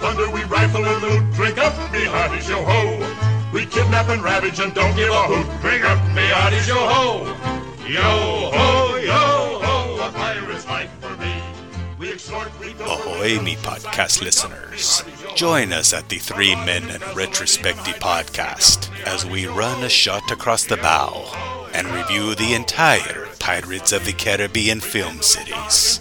plunder, we rifle and loot. Drink up, me hearties, yo ho. We kidnap and ravage and don't give a hoot. Drink up, me hearties, yo ho. Yo ho, yo ho, a pirate's life for me. We extort, we Ahoy, me podcast listeners. Join us at the Three Men in Retrospective podcast as we run a shot across the bow and review the entire Pirates of the Caribbean film cities.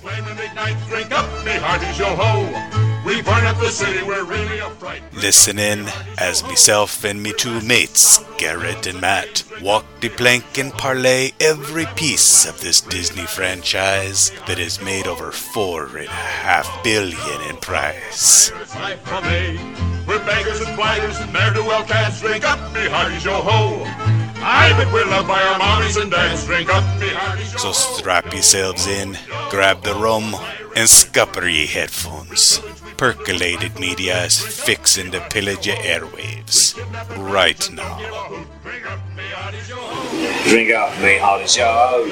Flame and ignite, drink up, me hearties, yo ho. We burn up the city, we're really a fright. Listen in as myself and me two mates, Garrett and Matt, walk the plank and parlay every piece of this Disney franchise that has made over four and a half billion in price. Pirate's life for me. We're beggars and flaggers and ne'er-do-well cats. Drink up, me hearties, yo ho. I bet we're loved by our mommies and dads. Drink up, me hearties, So strap yourselves in, grab the rum, and scupper ye headphones. Percolated media is fixing to pillage your airwaves right now. Drink up, me me hearties, yo ho.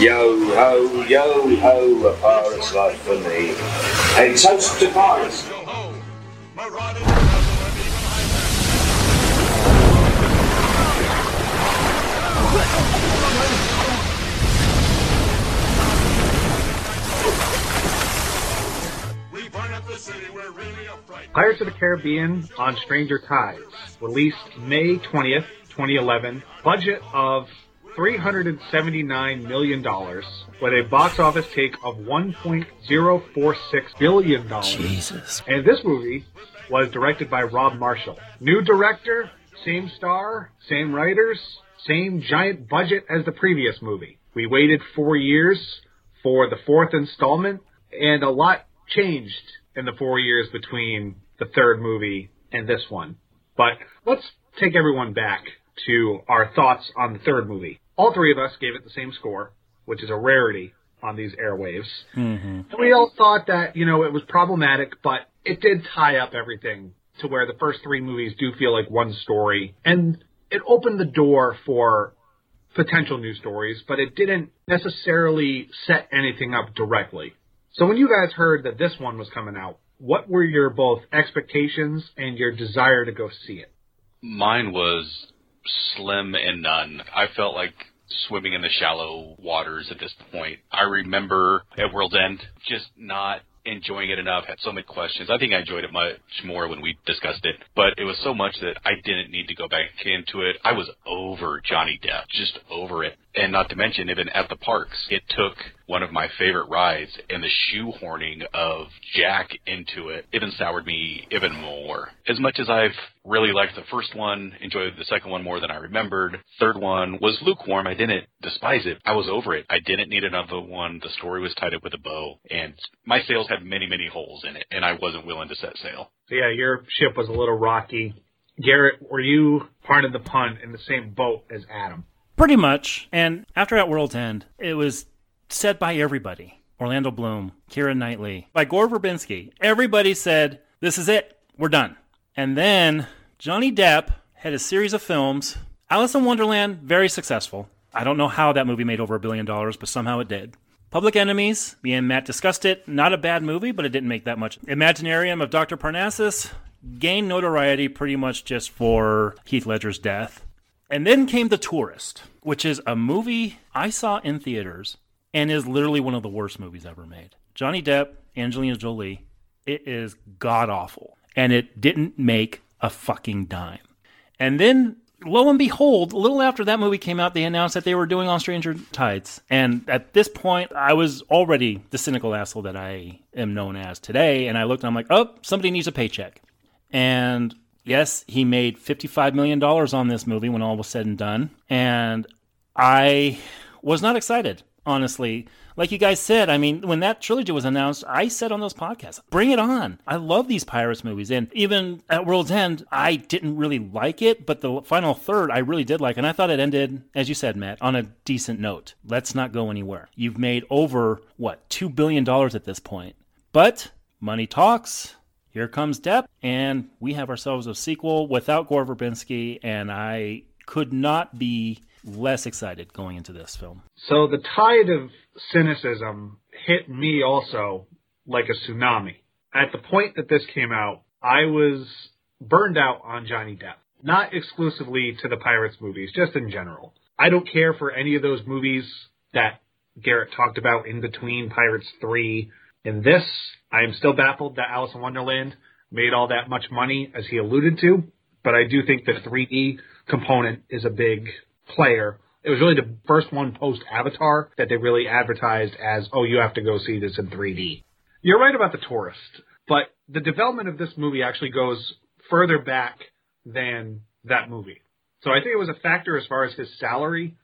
Yo ho, a pirate's life for me. A toast to pirates. Pirates of the Caribbean on Stranger Tides, released May 20th, 2011. Budget of $379 million, with a box office take of $1.046 billion. Jesus. And this movie was directed by Rob Marshall. New director, same star, same writers, same giant budget as the previous movie. We waited four years for the fourth installment, and a lot changed in the four years between the third movie and this one. But let's take everyone back to our thoughts on the third movie. All three of us gave it the same score, which is a rarity on these airwaves. Mm-hmm. And we all thought that, you know, it was problematic, but it did tie up everything to where the first three movies do feel like one story. And it opened the door for potential new stories, but it didn't necessarily set anything up directly. So when you guys heard that this one was coming out, what were your both expectations and your desire to go see it? Mine was slim and none. I felt like swimming in the shallow waters at this point. I remember at World's End just not enjoying it enough, had so many questions. I think I enjoyed it much more when we discussed it, but it was so much that I didn't need to go back into it. I was over Johnny Depp, just over it. And not to mention, even at the parks, it took one of my favorite rides and the shoehorning of Jack into it even soured me even more. As much as I've really liked the first one, enjoyed the second one more than I remembered, third one was lukewarm. I didn't despise it. I was over it. I didn't need another one. The story was tied up with a bow and my sails had many, many holes in it and I wasn't willing to set sail. So yeah, your ship was a little rocky. Garrett, were you part of the pun in the same boat as Adam? Pretty much. And after At World's End, it was said by everybody. Orlando Bloom, Keira Knightley, by Gore Verbinski. Everybody said, this is it. We're done. And then Johnny Depp had a series of films. Alice in Wonderland, very successful. I don't know how that movie made over a billion dollars, but somehow it did. Public Enemies, me and Matt discussed it. Not a bad movie, but it didn't make that much. Imaginarium of Dr. Parnassus gained notoriety pretty much just for Heath Ledger's death. And then came The Tourist, which is a movie I saw in theaters and is literally one of the worst movies ever made. Johnny Depp, Angelina Jolie, it is god awful. And it didn't make a fucking dime. And then, lo and behold, a little after that movie came out, they announced that they were doing On Stranger Tides. And at this point, I was already the cynical asshole that I am known as today. And I looked and I'm like, oh, somebody needs a paycheck. And yes, he made $55 million on this movie when all was said and done. And I was not excited, honestly. Like you guys said, I mean, when that trilogy was announced, I said on those podcasts, bring it on. I love these Pirates movies. And even at World's End, I didn't really like it, but the final third I really did like. And I thought it ended, as you said, Matt, on a decent note. Let's not go anywhere. You've made over, what, $2 billion at this point. But money talks. Here comes Depp, and we have ourselves a sequel without Gore Verbinski, and I could not be less excited going into this film. So the tide of cynicism hit me also like a tsunami. At the point that this came out, I was burned out on Johnny Depp. Not exclusively to the Pirates movies, just in general. I don't care for any of those movies that Garrett talked about in between Pirates 3 and this. I am still baffled that Alice in Wonderland made all that much money as he alluded to, but I do think the 3D component is a big player. It was really the first one post Avatar that they really advertised as, oh, you have to go see this in 3D. You're right about the tourist, but the development of this movie actually goes further back than that movie. So I think it was a factor as far as his salary,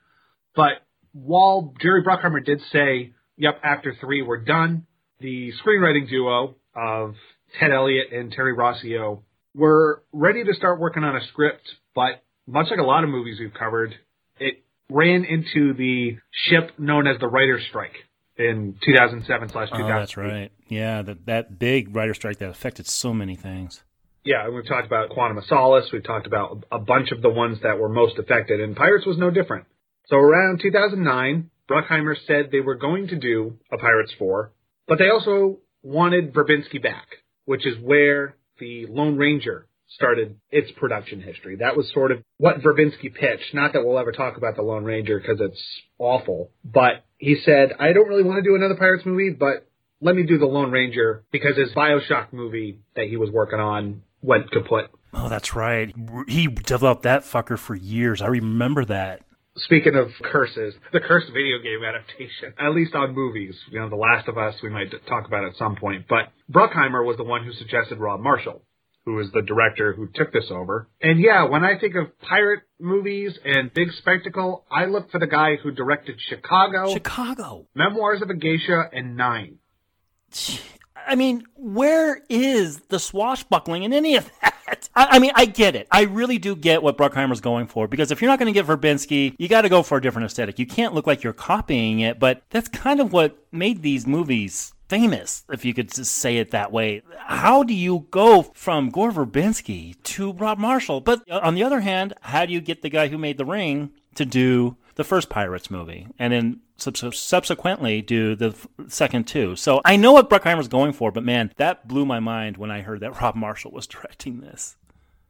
but while Jerry Bruckheimer did say, yep, after three, we're done, the screenwriting duo of Ted Elliott and Terry Rossio were ready to start working on a script, but much like a lot of movies we've covered, it ran into the ship known as the writer's strike in 2007 slash 2008. Oh, that's right. Yeah, that that big writer strike that affected so many things. Yeah, and we've talked about Quantum of Solace. We've talked about a bunch of the ones that were most affected, and Pirates was no different. So around 2009, Bruckheimer said they were going to do a Pirates 4, but they also wanted Verbinski back, which is where the Lone Ranger started its production history. That was sort of what Verbinski pitched. Not that we'll ever talk about the Lone Ranger because it's awful, but he said, I don't really want to do another Pirates movie, but let me do the Lone Ranger because his Bioshock movie that he was working on went kaput. Oh, that's right. He developed that fucker for years. I remember that. Speaking of curses, the cursed video game adaptation, at least on movies, you know, The Last of Us, we might talk about at some point, but Bruckheimer was the one who suggested Rob Marshall, who is the director who took this over. And yeah, when I think of pirate movies and big spectacle, I look for the guy who directed Chicago, Chicago. Memoirs of a Geisha, and Nine. I mean, where is the swashbuckling in any of that? I, I mean, I get it. I really do get what Bruckheimer's going for because if you're not going to get Verbinski, you got to go for a different aesthetic. You can't look like you're copying it, but that's kind of what made these movies famous, if you could just say it that way. How do you go from Gore Verbinski to Rob Marshall? But uh, on the other hand, how do you get the guy who made The Ring to do the first Pirates movie and then subsequently do the f- second two? So I know what Bruckheimer's going for, but man, that blew my mind when I heard that Rob Marshall was directing this.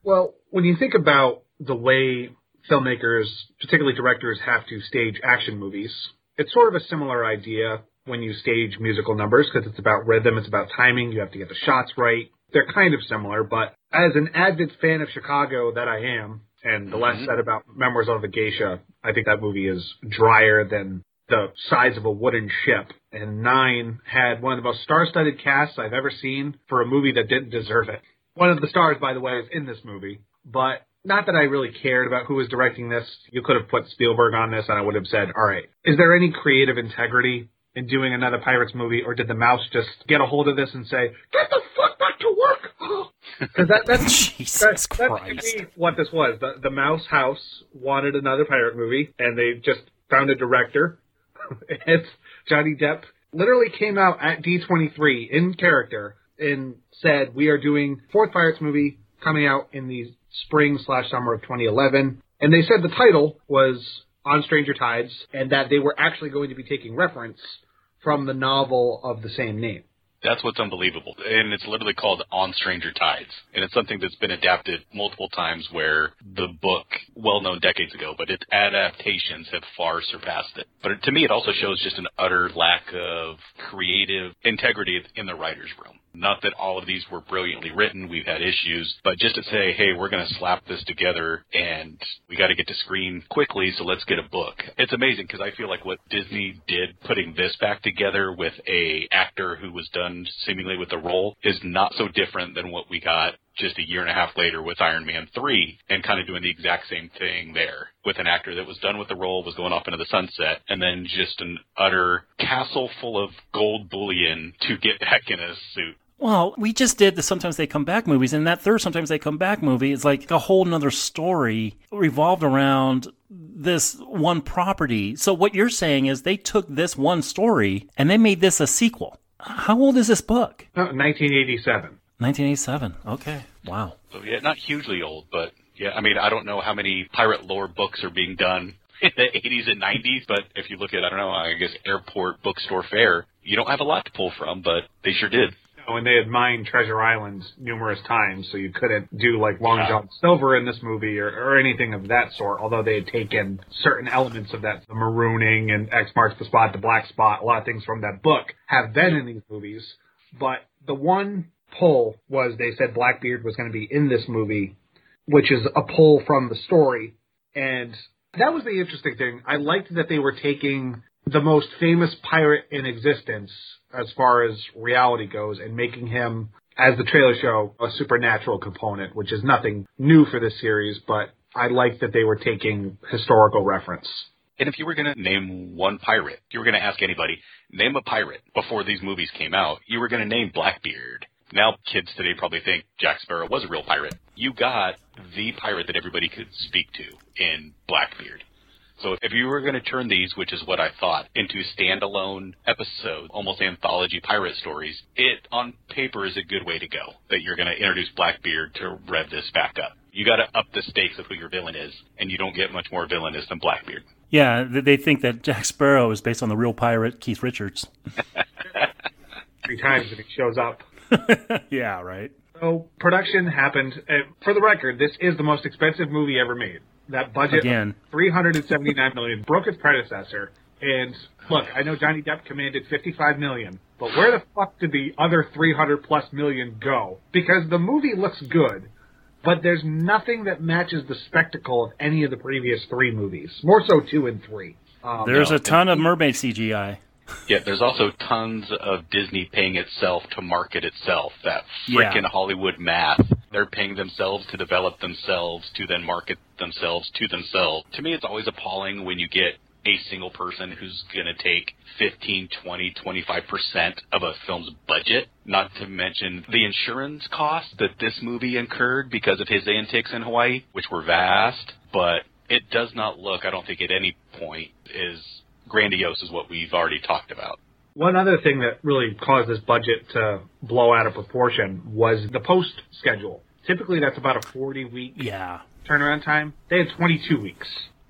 Well, when you think about the way filmmakers, particularly directors, have to stage action movies, it's sort of a similar idea when you stage musical numbers because it's about rhythm, it's about timing, you have to get the shots right. They're kind of similar, but as an avid fan of Chicago that I am, and the less mm-hmm. said about Memoirs of a Geisha, I think that movie is drier than the size of a wooden ship. And Nine had one of the most star-studded casts I've ever seen for a movie that didn't deserve it. One of the stars, by the way, is in this movie, but not that I really cared about who was directing this. You could have put Spielberg on this, and I would have said, "All right, is there any creative integrity in doing another Pirates movie, or did the mouse just get a hold of this and say, "Get the fuck back to work"? Because that, that's Jesus that's, that's me what this was. The, the Mouse House wanted another pirate movie, and they just found a director. it's Johnny Depp. Literally came out at D23 in character and said, "We are doing fourth Pirates movie coming out in the spring slash summer of 2011." And they said the title was On Stranger Tides, and that they were actually going to be taking reference from the novel of the same name. That's what's unbelievable. And it's literally called On Stranger Tides. And it's something that's been adapted multiple times where the book, well known decades ago, but its adaptations have far surpassed it. But to me, it also shows just an utter lack of creative integrity in the writer's room. Not that all of these were brilliantly written, we've had issues, but just to say, hey, we're going to slap this together and we got to get to screen quickly, so let's get a book. It's amazing because I feel like what Disney did putting this back together with a actor who was done seemingly with the role is not so different than what we got just a year and a half later with Iron Man 3 and kind of doing the exact same thing there with an actor that was done with the role, was going off into the sunset, and then just an utter castle full of gold bullion to get back in a suit. Well, we just did the Sometimes They Come Back movies, and that third Sometimes They Come Back movie is like a whole nother story revolved around this one property. So what you're saying is they took this one story and they made this a sequel. How old is this book? Uh, no, 1987. 1987. Okay. Wow. So yeah, not hugely old, but yeah, I mean, I don't know how many pirate lore books are being done in the 80s and 90s, but if you look at, I don't know, I guess Airport Bookstore Fair, you don't have a lot to pull from, but they sure did. When they had mined Treasure Island numerous times, so you couldn't do like Long John Silver in this movie or, or anything of that sort. Although they had taken certain elements of that, the marooning and X marks the spot, the black spot, a lot of things from that book have been in these movies. But the one pull was they said Blackbeard was going to be in this movie, which is a pull from the story. And that was the interesting thing. I liked that they were taking the most famous pirate in existence as far as reality goes and making him, as the trailer show, a supernatural component, which is nothing new for this series, but I like that they were taking historical reference. And if you were going to name one pirate, if you were going to ask anybody, name a pirate before these movies came out, you were going to name Blackbeard. Now kids today probably think Jack Sparrow was a real pirate. You got the pirate that everybody could speak to in Blackbeard. So if you were going to turn these, which is what I thought, into standalone episodes, almost anthology pirate stories, it on paper is a good way to go. That you're going to introduce Blackbeard to rev this back up. You got to up the stakes of who your villain is, and you don't get much more villainous than Blackbeard. Yeah, they think that Jack Sparrow is based on the real pirate Keith Richards. Three times and he shows up. yeah, right. So production happened. Uh, for the record, this is the most expensive movie ever made. That budget, Again. three hundred and seventy nine million, broke its predecessor. And look, I know Johnny Depp commanded fifty five million, but where the fuck did the other three hundred plus million go? Because the movie looks good, but there's nothing that matches the spectacle of any of the previous three movies. More so two and three. Um, There's no, a ton of mermaid CGI. Yeah, there's also tons of Disney paying itself to market itself. That Yeah. Hollywood math. They're paying themselves to develop themselves to then market themselves to themselves. To me, it's always appalling when you get a single person who's going to take 15, 20, 25% of a film's budget. Not to mention the insurance costs that this movie incurred because of his antics in Hawaii, which were vast, but it does not look, I don't think at any point, is grandiose as what we've already talked about. One other thing that really caused this budget to blow out of proportion was the post schedule. Typically, that's about a 40 week Yeah. turnaround time. They had 22 weeks.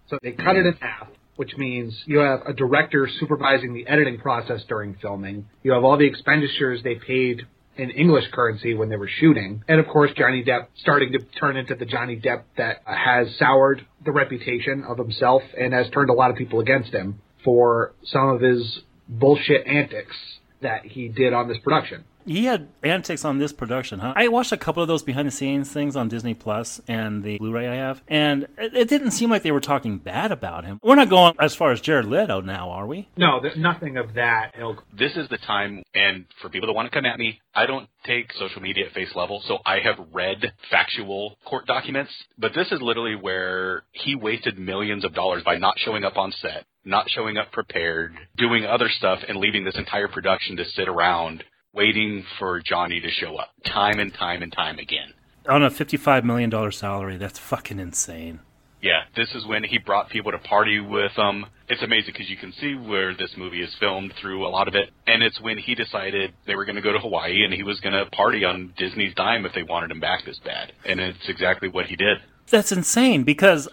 So they cut it in half, which means you have a director supervising the editing process during filming. You have all the expenditures they paid in English currency when they were shooting. And of course, Johnny Depp starting to turn into the Johnny Depp that has soured the reputation of himself and has turned a lot of people against him for some of his bullshit antics that he did on this production. He had antics on this production, huh? I watched a couple of those behind the scenes things on Disney Plus and the Blu-ray I have, and it, it didn't seem like they were talking bad about him. We're not going as far as Jared Leto now, are we? No, there's nothing of that ilk. This is the time, and for people that want to come at me, I don't take social media at face level, so I have read factual court documents, but this is literally where he wasted millions of dollars by not showing up on set, not showing up prepared, doing other stuff, and leaving this entire production to sit around waiting for Johnny to show up time and time and time again. On a $55 million salary, that's fucking insane. Yeah, this is when he brought people to party with him. It's amazing because you can see where this movie is filmed through a lot of it. And it's when he decided they were going to go to Hawaii and he was going to party on Disney's dime if they wanted him back this bad. And it's exactly what he did. That's insane because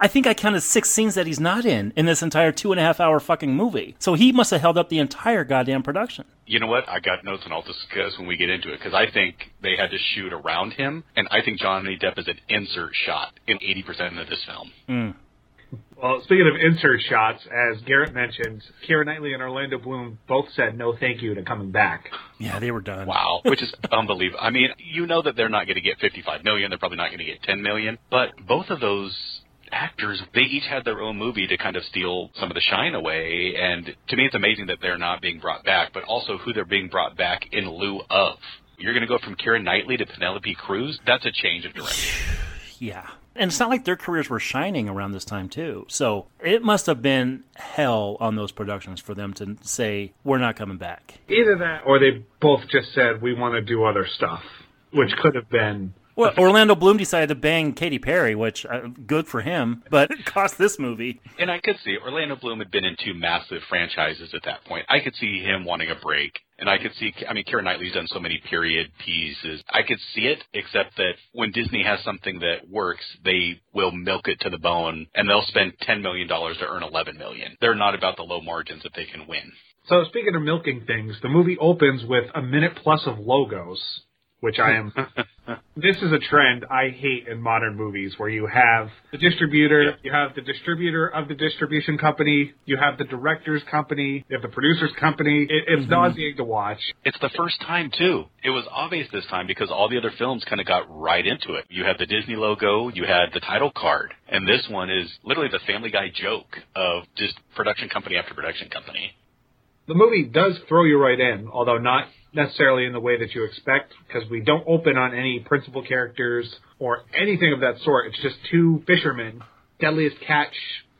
I think I counted six scenes that he's not in in this entire two and a half hour fucking movie. So he must have held up the entire goddamn production. You know what? I got notes and I'll discuss when we get into it because I think they had to shoot around him. And I think Johnny Depp is an insert shot in 80% of this film. Mm. Well, speaking of insert shots, as Garrett mentioned, Keira Knightley and Orlando Bloom both said no thank you to coming back. Yeah, they were done. Wow, which is unbelievable. I mean, you know that they're not going to get 55 million. They're probably not going to get 10 million. But both of those actors, they each had their own movie to kind of steal some of the shine away. And to me, it's amazing that they're not being brought back, but also who they're being brought back in lieu of. You're going to go from Keira Knightley to Penelope Cruz? That's a change of direction. Yeah. And it's not like their careers were shining around this time, too. So it must have been hell on those productions for them to say, we're not coming back. Either that, or they both just said we want to do other stuff, which could have been. Well, Orlando Bloom decided to bang Katy Perry, which uh, good for him, but it cost this movie. And I could see Orlando Bloom had been in two massive franchises at that point. I could see him wanting a break. And I could see, I mean, Keira Knightley's done so many period pieces. I could see it, except that when Disney has something that works, they will milk it to the bone and they'll spend $10 million to earn 11 million. They're not about the low margins that they can win. So speaking of milking things, the movie opens with a minute plus of logos, which I am. this is a trend I hate in modern movies, where you have the distributor, you have the distributor of the distribution company, you have the director's company, you have the producer's company. It, it's mm-hmm. nauseating to watch. It's the first time too. It was obvious this time because all the other films kind of got right into it. You had the Disney logo, you had the title card, and this one is literally the Family Guy joke of just production company after production company. The movie does throw you right in, although not necessarily in the way that you expect, because we don't open on any principal characters or anything of that sort. It's just two fishermen, deadliest catch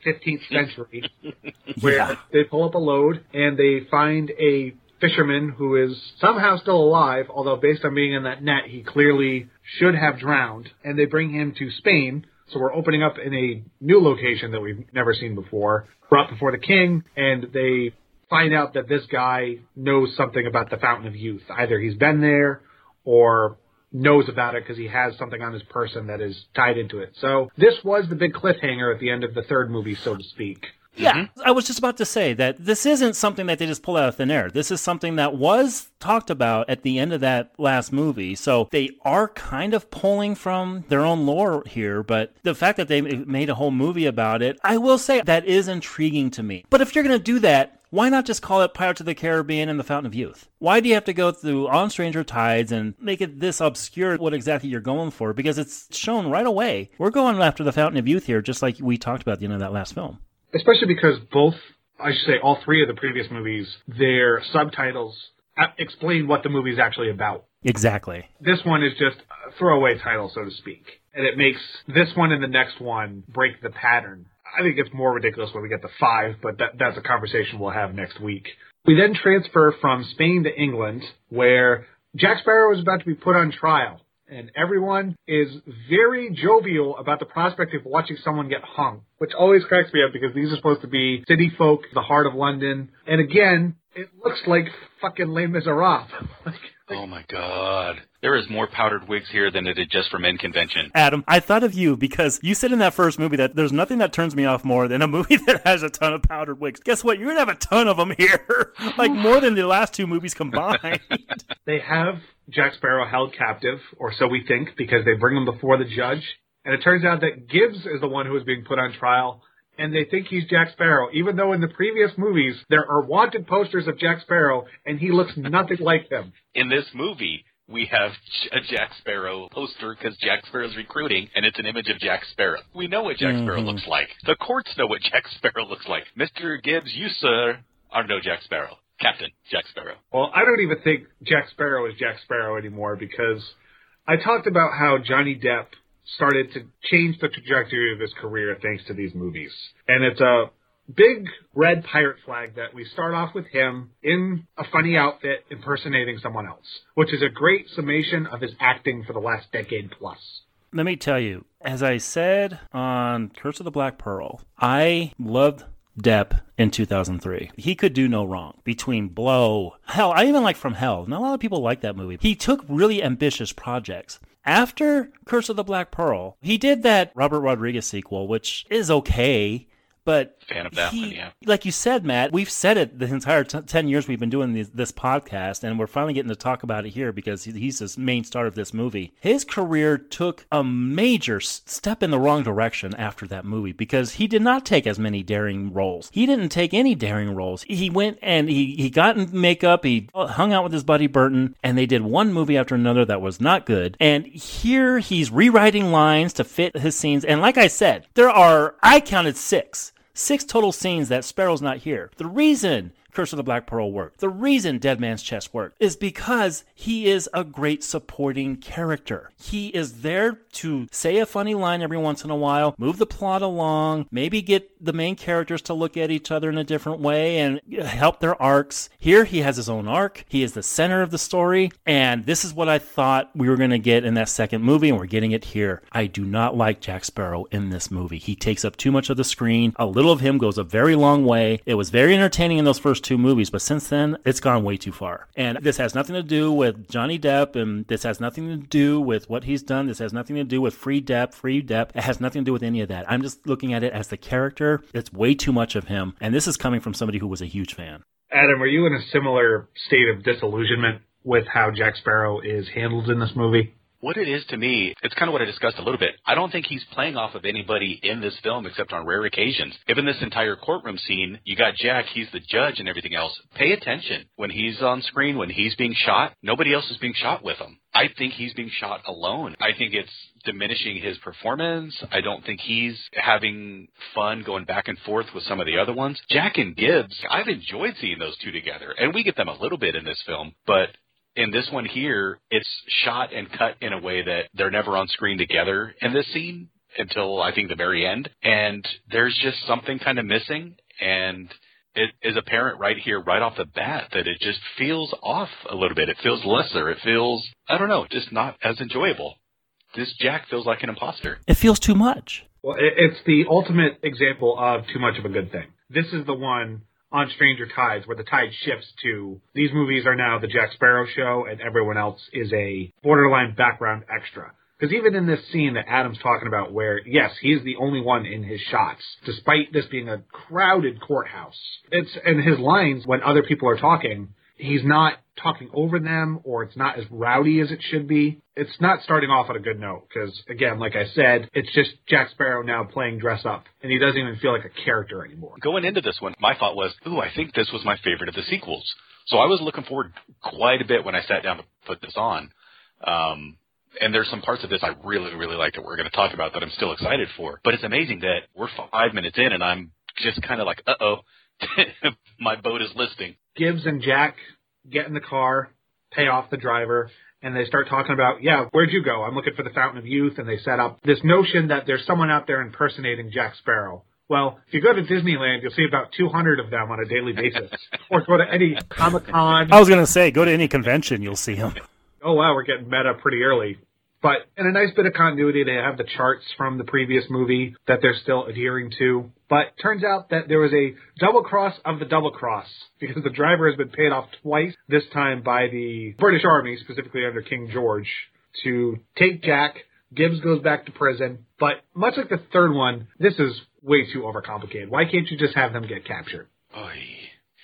15th century, where they pull up a load and they find a fisherman who is somehow still alive, although based on being in that net, he clearly should have drowned, and they bring him to Spain. So we're opening up in a new location that we've never seen before, brought before the king, and they find out that this guy knows something about the Fountain of Youth. Either he's been there or knows about it because he has something on his person that is tied into it. So this was the big cliffhanger at the end of the third movie, so to speak. Yeah, mm-hmm. I was just about to say that this isn't something that they just pull out of thin air. This is something that was talked about at the end of that last movie. So they are kind of pulling from their own lore here, but the fact that they made a whole movie about it, I will say that is intriguing to me. But if you're going to do that, why not just call it Pirates of the Caribbean and the Fountain of Youth? Why do you have to go through On Stranger Tides and make it this obscure what exactly you're going for? Because it's shown right away. We're going after the Fountain of Youth here, just like we talked about at the end of that last film. Especially because both, I should say, all three of the previous movies, their subtitles uh, explain what the movie is actually about. Exactly. This one is just a throwaway title, so to speak. And it makes this one and the next one break the pattern. I think it's more ridiculous when we get to five, but that, that's a conversation we'll have next week. We then transfer from Spain to England, where Jack Sparrow is about to be put on trial. And everyone is very jovial about the prospect of watching someone get hung, which always cracks me up because these are supposed to be city folk, the heart of London. And again, it looks like fucking Les Miserables. like, Oh my god. There is more powdered wigs here than it did just for men convention. Adam, I thought of you because you said in that first movie that there's nothing that turns me off more than a movie that has a ton of powdered wigs. Guess what? You're going to have a ton of them here. like more than the last two movies combined. they have Jack Sparrow held captive, or so we think, because they bring him before the judge. And it turns out that Gibbs is the one who is being put on trial, and they think he's Jack Sparrow, even though in the previous movies there are wanted posters of Jack Sparrow, and he looks nothing like them. In this movie, we have a Jack Sparrow poster because Jack Sparrow's recruiting, and it's an image of Jack Sparrow. We know what Jack Sparrow mm-hmm. looks like. The courts know what Jack Sparrow looks like. Mr. Gibbs, you, sir, are no Jack Sparrow. Captain Jack Sparrow. Well, I don't even think Jack Sparrow is Jack Sparrow anymore because I talked about how Johnny Depp started to change the trajectory of his career thanks to these movies. And it's a big red pirate flag that we start off with him in a funny outfit impersonating someone else, which is a great summation of his acting for the last decade plus. Let me tell you, as I said on Curse of the Black Pearl, I loved Depp in 2003. He could do no wrong between Blow. Hell, I even like From Hell. Not a lot of people like that movie. He took really ambitious projects. After Curse of the Black Pearl, he did that Robert Rodriguez sequel, which is okay. But Fan of that he- one, yeah. like you said, Matt, we've said it the entire t- 10 years we've been doing this, this podcast, and we're finally getting to talk about it here because he- he's the main star of this movie. His career took a major step in the wrong direction after that movie because he did not take as many daring roles. He didn't take any daring roles. He went and he, he got in makeup, he uh, hung out with his buddy Burton, and they did one movie after another that was not good. And here he's rewriting lines to fit his scenes. And like I said, there are, I counted six six total scenes that Sparrow's not here. The reason Curse of the Black Pearl worked, the reason Dead Man's Chest worked, is because he is a great supporting character. He is there to say a funny line every once in a while, move the plot along, maybe get the main characters to look at each other in a different way and uh, help their arcs. Here he has his own arc. He is the center of the story. And this is what I thought we were going to get in that second movie, and we're getting it here. I do not like Jack Sparrow in this movie. He takes up too much of the screen. A little of him goes a very long way. It was very entertaining in those first first two movies, but since then, it's gone way too far. And this has nothing to do with Johnny Depp, and this has nothing to do with what he's done. This has nothing to do with free Depp, free Depp. It has nothing to do with any of that. I'm just looking at it as the character. It's way too much of him. And this is coming from somebody who was a huge fan. Adam, are you in a similar state of disillusionment with how Jack Sparrow is handled in this movie? What it is to me, it's kind of what I discussed a little bit. I don't think he's playing off of anybody in this film except on rare occasions. Given this entire courtroom scene, you got Jack, he's the judge and everything else. Pay attention. When he's on screen, when he's being shot, nobody else is being shot with him. I think he's being shot alone. I think it's diminishing his performance. I don't think he's having fun going back and forth with some of the other ones. Jack and Gibbs, I've enjoyed seeing those two together, and we get them a little bit in this film, but in this one here, it's shot and cut in a way that they're never on screen together in this scene until I think the very end. And there's just something kind of missing. And it is apparent right here, right off the bat, that it just feels off a little bit. It feels lesser. It feels, I don't know, just not as enjoyable. This Jack feels like an imposter. It feels too much. Well, it's the ultimate example of too much of a good thing. This is the one on Stranger Tides where the tide shifts to these movies are now the Jack Sparrow show and everyone else is a borderline background extra. Because even in this scene that Adam's talking about, where yes, he's the only one in his shots, despite this being a crowded courthouse, it's and his lines when other people are talking, he's not talking over them or it's not as rowdy as it should be. It's not starting off on a good note because, again, like I said, it's just Jack Sparrow now playing dress up and he doesn't even feel like a character anymore. Going into this one, my thought was, ooh, I think this was my favorite of the sequels. So I was looking forward quite a bit when I sat down to put this on. Um, and there's some parts of this I really, really like that we're going to talk about that I'm still excited for. But it's amazing that we're five minutes in and I'm just kind of like, uh oh, my boat is listing. Gibbs and Jack get in the car, pay off the driver, and they start talking about, yeah, where'd you go? I'm looking for the Fountain of Youth, and they set up this notion that there's someone out there impersonating Jack Sparrow. Well, if you go to Disneyland, you'll see about 200 of them on a daily basis. or go to any Comic Con. I was going to say, go to any convention, you'll see him. Oh, wow, we're getting meta pretty early. But in a nice bit of continuity, they have the charts from the previous movie that they're still adhering to. But turns out that there was a double cross of the double cross because the driver has been paid off twice, this time by the British Army, specifically under King George, to take Jack. Gibbs goes back to prison. But much like the third one, this is way too overcomplicated. Why can't you just have them get captured?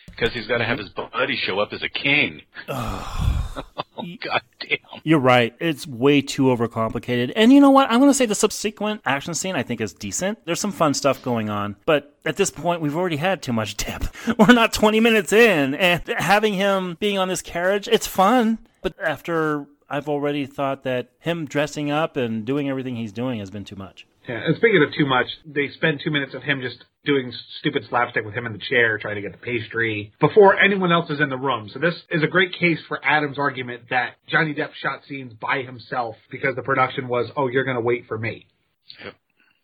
Because he's got to have his buddy show up as a king. God damn. You're right. It's way too overcomplicated. And you know what? I'm going to say the subsequent action scene I think is decent. There's some fun stuff going on. But at this point, we've already had too much Depp. We're not 20 minutes in. And having him being on this carriage, it's fun. But after I've already thought that him dressing up and doing everything he's doing has been too much. Yeah, and speaking of too much, they spend two minutes of him just doing stupid slapstick with him in the chair, trying to get the pastry, before anyone else is in the room. So this is a great case for Adam's argument that Johnny Depp shot scenes by himself because the production was, oh, you're going to wait for me. Yep.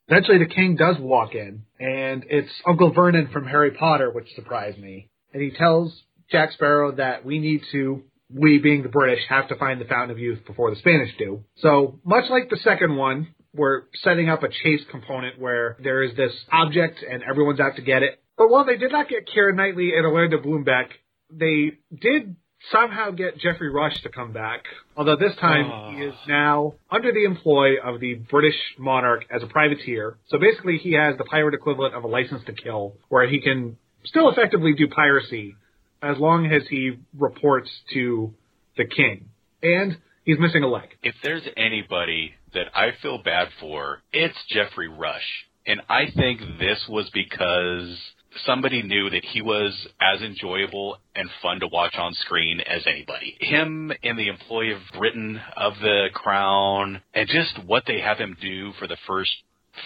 Eventually, the king does walk in, and it's Uncle Vernon from Harry Potter, which surprised me. And he tells Jack Sparrow that we need to we being the British have to find the Fountain of Youth before the Spanish do. So much like the second one, we're setting up a chase component where there is this object and everyone's out to get it. But while they did not get Keira Knightley and Orlando Bloom back, they did somehow get Geoffrey Rush to come back. Although this time oh. he is now under the employ of the British monarch as a privateer. So basically he has the pirate equivalent of a license to kill, where he can still effectively do piracy as long as he reports to the king. And he's missing a leg. If there's anybody that I feel bad for, it's Geoffrey Rush. And I think this was because somebody knew that he was as enjoyable and fun to watch on screen as anybody. Him in the employ of Britain of the Crown and just what they have him do for the first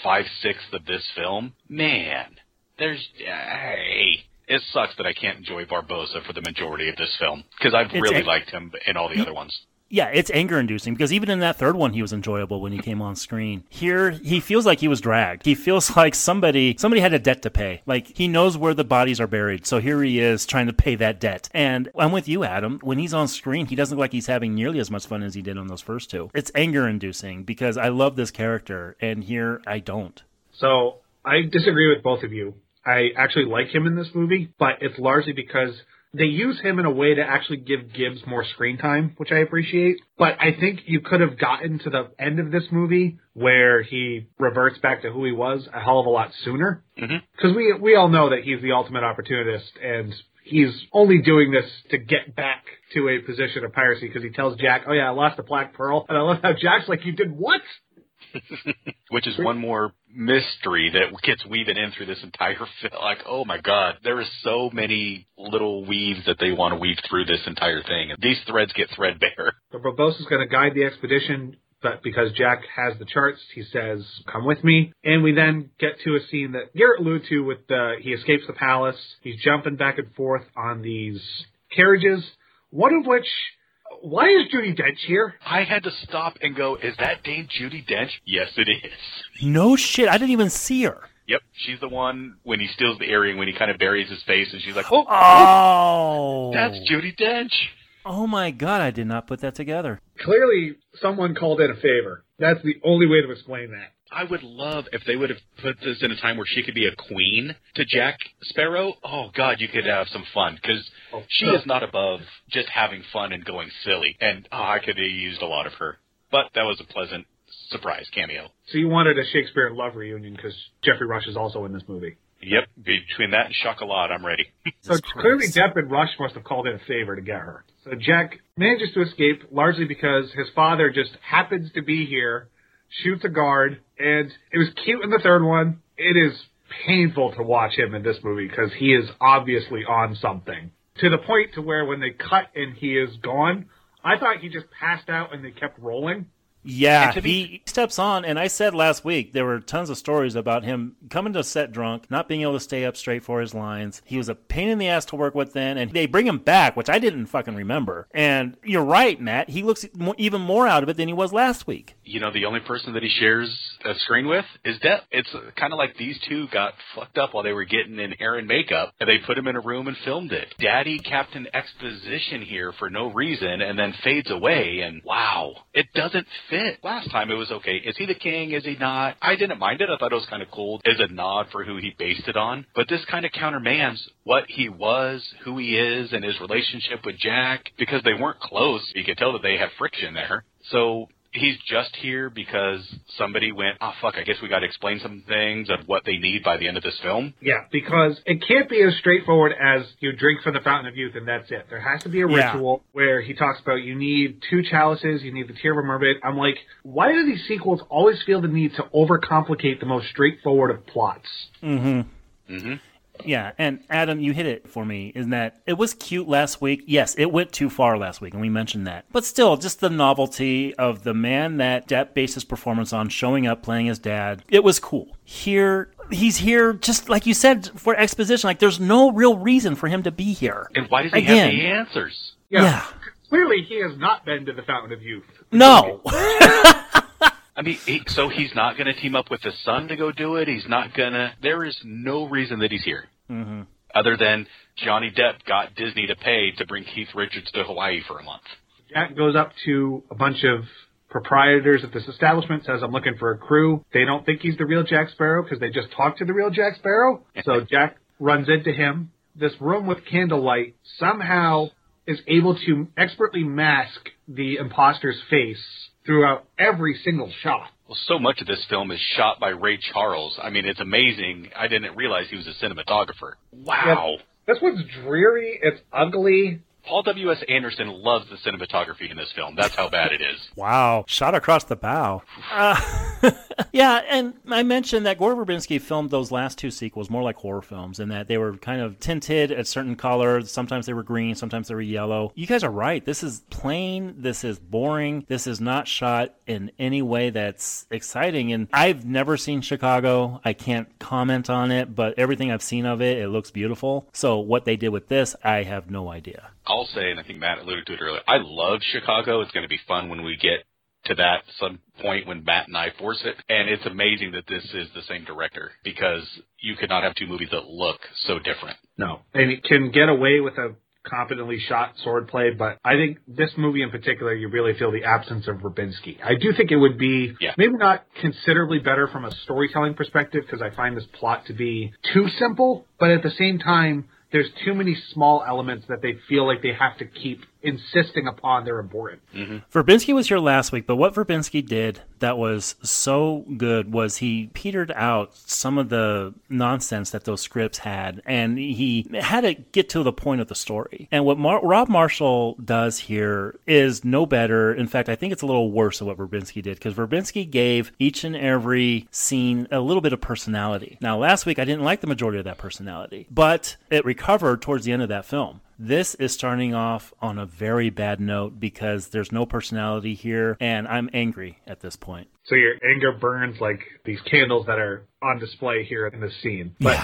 five sixths of this film, man, there's hey, it sucks that I can't enjoy Barbossa for the majority of this film because I've it's really a- liked him in all the other ones yeah, it's anger inducing because even in that third one, he was enjoyable when he came on screen. Here, he feels like he was dragged. He feels like somebody somebody had a debt to pay. Like he knows where the bodies are buried, so here he is trying to pay that debt. And I'm with you, Adam. When he's on screen, he doesn't look like he's having nearly as much fun as he did on those first two. It's anger inducing because I love this character, and here I don't. So I disagree with both of you. I actually like him in this movie, but it's largely because they use him in a way to actually give Gibbs more screen time, which I appreciate. But I think you could have gotten to the end of this movie where he reverts back to who he was a hell of a lot sooner. Mm-hmm. Because we we all know that he's the ultimate opportunist, and he's only doing this to get back to a position of piracy. Because he tells Jack, "Oh yeah, I lost the Black Pearl," and I love how Jack's like, "You did what?" Which is one more mystery that gets weaving in through this entire film. Like, oh my god, there is so many little weaves that they want to weave through this entire thing. And these threads get threadbare. So is going to guide the expedition, but because Jack has the charts, he says, "Come with me." And we then get to a scene that Garrett alluded to with the he escapes the palace. He's jumping back and forth on these carriages, one of which. Why is Judi Dench here? I had to stop and go, is that Dame Judi Dench? Yes, it is. No shit, I didn't even see her. Yep, she's the one when he steals the earring, when he kind of buries his face, and she's like, oh, Oh, oh. that's Judi Dench. Oh my god, I did not put that together. Clearly, someone called in a favor. That's the only way to explain that. I would love if they would have put this in a time where she could be a queen to Jack Sparrow. Oh God, you could have some fun because oh, she is not above just having fun and going silly. And oh, I could have used a lot of her. But that was a pleasant surprise cameo. So you wanted a Shakespeare Love reunion because Geoffrey Rush is also in this movie. Yep, between that and Chocolat, I'm ready. So clearly Christ. Depp and Rush must have called in a favor to get her. So Jack manages to escape largely because his father just happens to be here, shoots a guard, and it was cute in the third one. It is painful to watch him in this movie because he is obviously on something. To the point to where when they cut and he is gone, I thought he just passed out and they kept rolling. Yeah, be- he steps on, and I said last week there were tons of stories about him coming to set drunk, not being able to stay up straight for his lines. He was a pain in the ass to work with then, and they bring him back, which I didn't fucking remember. And you're right, Matt. He looks mo- even more out of it than he was last week. You know, the only person that he shares a screen with is Depp. It's kind of like these two got fucked up while they were getting in hair and makeup, and they put him in a room and filmed it. Daddy Captain Exposition here for no reason, and then fades away, and wow, it doesn't fit. Last time it was okay. Is he the king? Is he not? I didn't mind it. I thought it was kind of cool as a nod for who he based it on. But this kind of countermands what he was, who he is, and his relationship with Jack, because they weren't close. You could tell that they have friction there. So he's just here because somebody went, oh fuck, I guess we got to explain some things of what they need by the end of this film. Yeah, because it can't be as straightforward as you drink from the fountain of youth and that's it. There has to be a Yeah. ritual where he talks about you need two chalices, you need the tear of a mermaid. I'm like, why do these sequels always feel the need to overcomplicate the most straightforward of plots? Mm-hmm. Mm-hmm. Yeah, and Adam, you hit it for me. In that it was cute last week. Yes, it went too far last week, and we mentioned that. But still, just the novelty of the man that Depp based his performance on, showing up, playing his dad. It was cool. Here, he's here, just like you said, for exposition. Like, there's no real reason for him to be here. And why does he Again. have the answers? Yeah. Clearly, he has not been to the fountain of youth. No. I mean, he, so he's not going to team up with the son to go do it. He's not going to. There is no reason that he's here, mm-hmm. other than Johnny Depp got Disney to pay to bring Keith Richards to Hawaii for a month. Jack goes up to a bunch of proprietors at this establishment, says, I'm looking for a crew. They don't think he's the real Jack Sparrow because they just talked to the real Jack Sparrow. So Jack runs into him. This room with candlelight somehow is able to expertly mask the imposter's face throughout every single shot. Well, so much of this film is shot by Ray Charles. I mean, it's amazing. I didn't realize he was a cinematographer. Wow. This one's dreary. It's ugly. Paul W.S. Anderson loves the cinematography in this film. That's how bad it is. Wow, shot across the bow. Uh, yeah, and I mentioned that Gore Verbinski filmed those last two sequels more like horror films, in that they were kind of tinted at certain colors. Sometimes they were green, sometimes they were yellow. You guys are right. This is plain. This is boring. This is not shot in any way that's exciting. And I've never seen Chicago. I can't comment on it, but everything I've seen of it, it looks beautiful. So what they did with this, I have no idea. I'll say, and I think Matt alluded to it earlier, I love Chicago. It's going to be fun when we get to that some point when Matt and I force it. And it's amazing that this is the same director because you could not have two movies that look so different. No. And it can get away with a competently shot swordplay, but I think this movie in particular, you really feel the absence of Verbinski. I do think it would be Yeah. maybe not considerably better from a storytelling perspective because I find this plot to be too simple, but at the same time, there's too many small elements that they feel like they have to keep insisting upon they're important. Mm-hmm. Verbinski was here last week, but what Verbinski did that was so good was he petered out some of the nonsense that those scripts had, and he had to get to the point of the story. And what Mar- Rob Marshall does here is no better. In fact, I think it's a little worse than what Verbinski did because Verbinski gave each and every scene a little bit of personality. Now, last week I didn't like the majority of that personality, but it recovered towards the end of that film. This is starting off on a very bad note because there's no personality here, and I'm angry at this point. So your anger burns like these candles that are on display here in the scene. But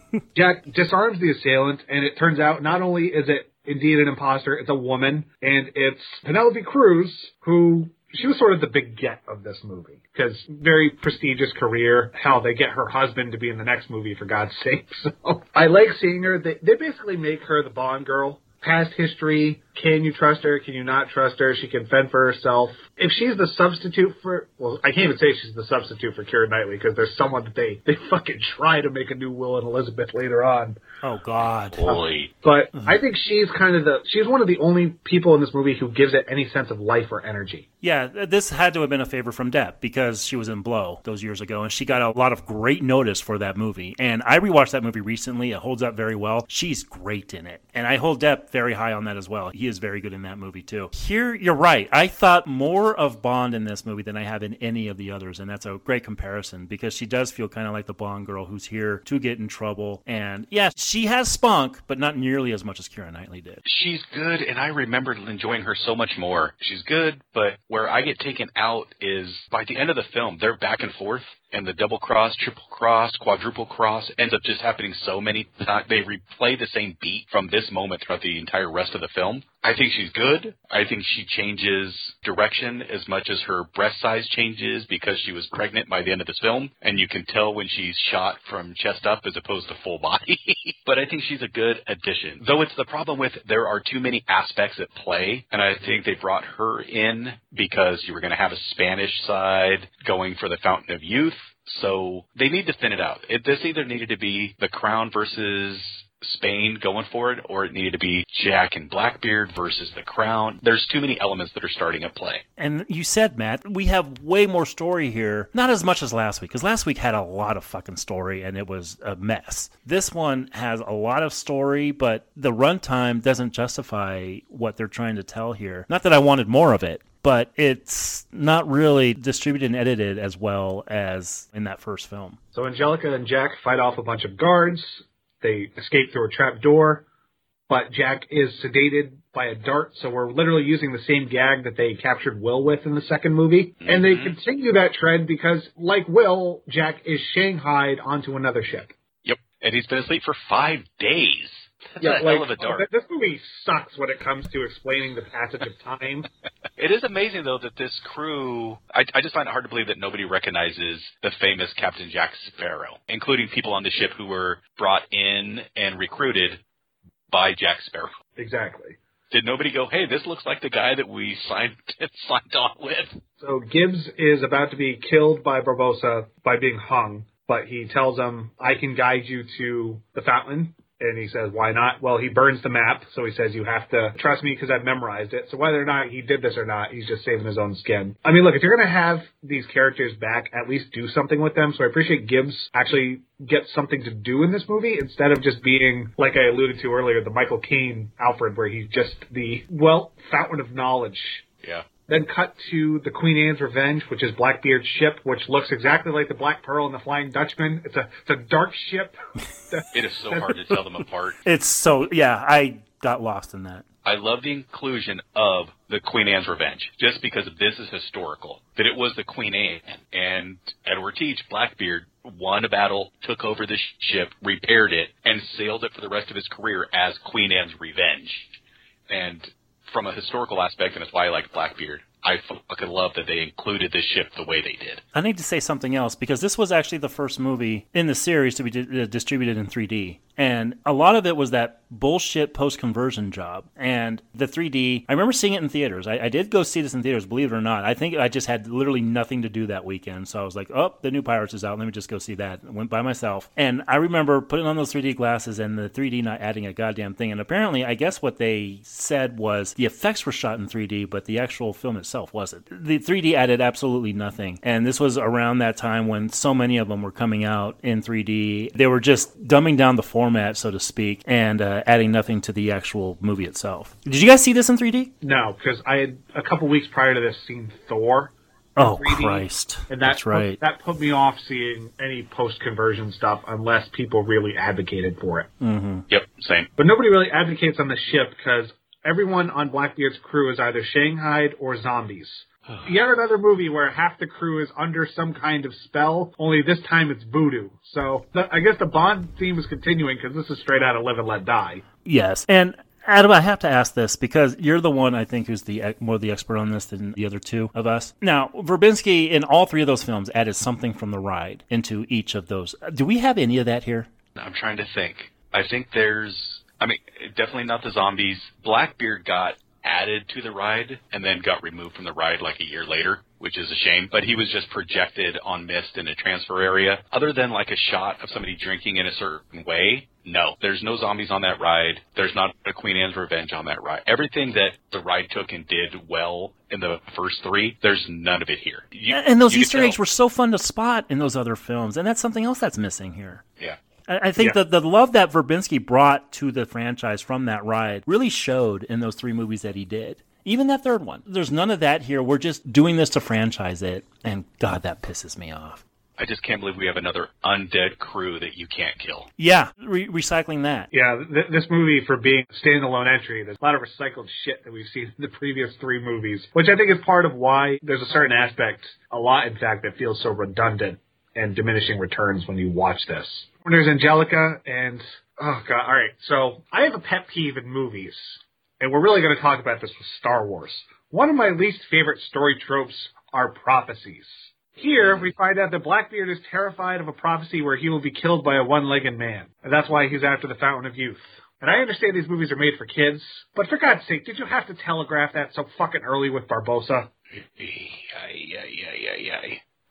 Jack disarms the assailant, and it turns out not only is it indeed an imposter, it's a woman, and it's Penelope Cruz, who she was sort of the big get of this movie because very prestigious career. Hell, they get her husband to be in the next movie for God's sake. So I like seeing her. They they basically make her the Bond girl. Past history. Can you trust her? Can you not trust her? She can fend for herself. If she's the substitute for, well, I can't even say she's the substitute for Keira Knightley because there's someone that they they fucking try to make a new Will and Elizabeth later on. Oh God. Boy. Uh, but I think she's kind of the she's one of the only people in this movie who gives it any sense of life or energy. Yeah, this had to have been a favor from Depp because she was in Blow those years ago, and she got a lot of great notice for that movie. And I rewatched that movie recently; it holds up very well. She's great in it, and I hold Depp very high on that as well. He is very good in that movie too. Here, you're right. I thought more of Bond in this movie than I have in any of the others, and that's a great comparison because she does feel kind of like the Bond girl who's here to get in trouble. And yeah, she has spunk, but not nearly as much as Keira Knightley did. She's good, and I remember enjoying her so much more. She's good, but where I get taken out is by the end of the film, they're back and forth, and the double cross, triple cross, quadruple cross ends up just happening so many times. They replay the same beat from this moment throughout the entire rest of the film. I think she's good. I think she changes direction as much as her breast size changes because she was pregnant by the end of this film, and you can tell when she's shot from chest up as opposed to full body. but I think she's a good addition. Though it's the problem with there are too many aspects at play, and I think they brought her in because you were going to have a Spanish side going for the Fountain of Youth. So they need to thin it out. It, this either needed to be the Crown versus Spain going for it, or it needed to be Jack and Blackbeard versus the Crown. There's too many elements that are starting at play. And you said, Matt, we have way more story here. Not as much as last week, because last week had a lot of fucking story and it was a mess. This one has a lot of story, but the runtime doesn't justify what they're trying to tell here. Not that I wanted more of it, but it's not really distributed and edited as well as in that first film. So Angelica and Jack fight off a bunch of guards. They escape through a trap door, but Jack is sedated by a dart. So we're literally using the same gag that they captured Will with in the second movie. And they mm-hmm. continue that trend because, like Will, Jack is shanghaied onto another ship. Yep. And he's been asleep for five days. A like, hell of a dart. This movie sucks when it comes to explaining the passage of time. It is amazing though that this crew. I, I just find it hard to believe that nobody recognizes the famous Captain Jack Sparrow, including people on the ship who were brought in and recruited by Jack Sparrow. exactly. Did nobody go, "Hey, this looks like the guy that we signed signed on with"? So Gibbs is about to be killed by Barbossa by being hung, but he tells him, I can guide you to the fountain. And he says, why not? Well, he burns the map, so he says, you have to trust me because I've memorized it. So whether or not he did this or not, he's just saving his own skin. I mean, look, if you're going to have these characters back, at least do something with them. So I appreciate Gibbs actually gets something to do in this movie instead of just being, like I alluded to earlier, the Michael Caine Alfred, where he's just the, well, fountain of knowledge Yeah. Then cut to the Queen Anne's Revenge, which is Blackbeard's ship, which looks exactly like the Black Pearl and the Flying Dutchman. It's a it's a dark ship. It is so hard to tell them apart. It's so, yeah, I got lost in that. I love the inclusion of the Queen Anne's Revenge, just because this is historical. That it was the Queen Anne and Edward Teach, Blackbeard, won a battle, took over the ship, repaired it, and sailed it for the rest of his career as Queen Anne's Revenge. And from a historical aspect, and it's why I like Blackbeard, I fucking love that they included this ship the way they did. I need to say something else because this was actually the first movie in the series to be di- uh, distributed in 3D. And a lot of it was that bullshit post conversion job. And the 3D, I remember seeing it in theaters. I, I, did go see this in theaters, believe it or not. I think I just had literally nothing to do that weekend. So I was like, oh, the new Pirates is out. Let me just go see that. Went by myself. And I remember putting on those 3D glasses and the 3D not adding a goddamn thing. And apparently, I guess what they said was the effects were shot in 3D, but the actual film itself wasn't. The 3D added absolutely nothing. And this was around that time when so many of them were coming out in 3D. They were just dumbing down the format, so to speak, and uh, adding nothing to the actual movie itself. Did you guys see this in 3D? No, because I had a couple weeks prior to this seen Thor. Oh 3D, Christ! And that That's right. Put, that put me off seeing any post conversion stuff unless people really advocated for it. Mm-hmm. Yep, same. But nobody really advocates on the ship because everyone on Blackbeard's crew is either Shanghaied or zombies. Yet another movie where half the crew is under some kind of spell, only this time it's voodoo. So the, I guess the Bond theme is continuing because this is straight out of Live and Let Die. Yes, and Adam, I have to ask this because you're the one I think who's the more the expert on this than the other two of us. Now, Verbinski in all three of those films added something from the ride into each of those. Do we have any of that here? I'm trying to think. I think there's. I mean, definitely not the zombies. Blackbeard got added to the ride and then got removed from the ride like a year later, which is a shame. But he was just projected on mist in a transfer area. Other than like a shot of somebody drinking in a certain way, no, there's no zombies on that ride. There's not a Queen Anne's Revenge on that ride. Everything that the ride took and did well in the first three, there's none of it here. You, and those Easter eggs were so fun to spot in those other films, and that's something else that's missing here. Yeah. I think yeah. the the love that Verbinski brought to the franchise from that ride really showed in those three movies that he did. Even that third one. There's none of that here. We're just doing this to franchise it, and God, that pisses me off. I just can't believe we have another undead crew that you can't kill. Yeah, re- recycling that. Yeah, th- this movie for being a standalone entry, there's a lot of recycled shit that we've seen in the previous three movies, which I think is part of why there's a certain aspect, a lot in fact, that feels so redundant and diminishing returns when you watch this. There's Angelica and oh god, all right. So I have a pet peeve in movies, and we're really going to talk about this with Star Wars. One of my least favorite story tropes are prophecies. Here, we find out that Blackbeard is terrified of a prophecy where he will be killed by a one-legged man, and that's why he's after the Fountain of Youth. And I understand these movies are made for kids, but for God's sake, did you have to telegraph that so fucking early with Barbossa?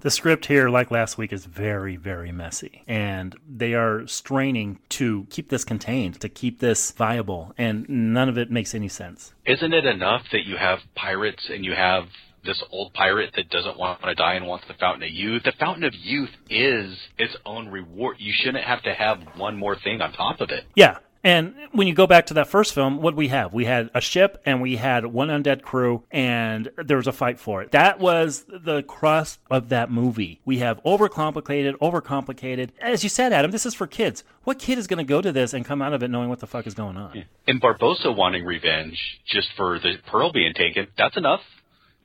The script here, like last week, is very, very messy. And they are straining to keep this contained, to keep this viable, and none of it makes any sense. Isn't it enough that you have pirates and you have this old pirate that doesn't want to die and wants the Fountain of Youth. The Fountain of Youth is its own reward. You shouldn't have to have one more thing on top of it. Yeah, and when you go back to that first film, what we have? We had a ship and we had one undead crew and there was a fight for it. That was the crust of that movie. We have overcomplicated, overcomplicated. As you said, Adam, this is for kids. What kid is going to go to this and come out of it knowing what the fuck is going on? And Barbossa wanting revenge just for the pearl being taken, that's enough.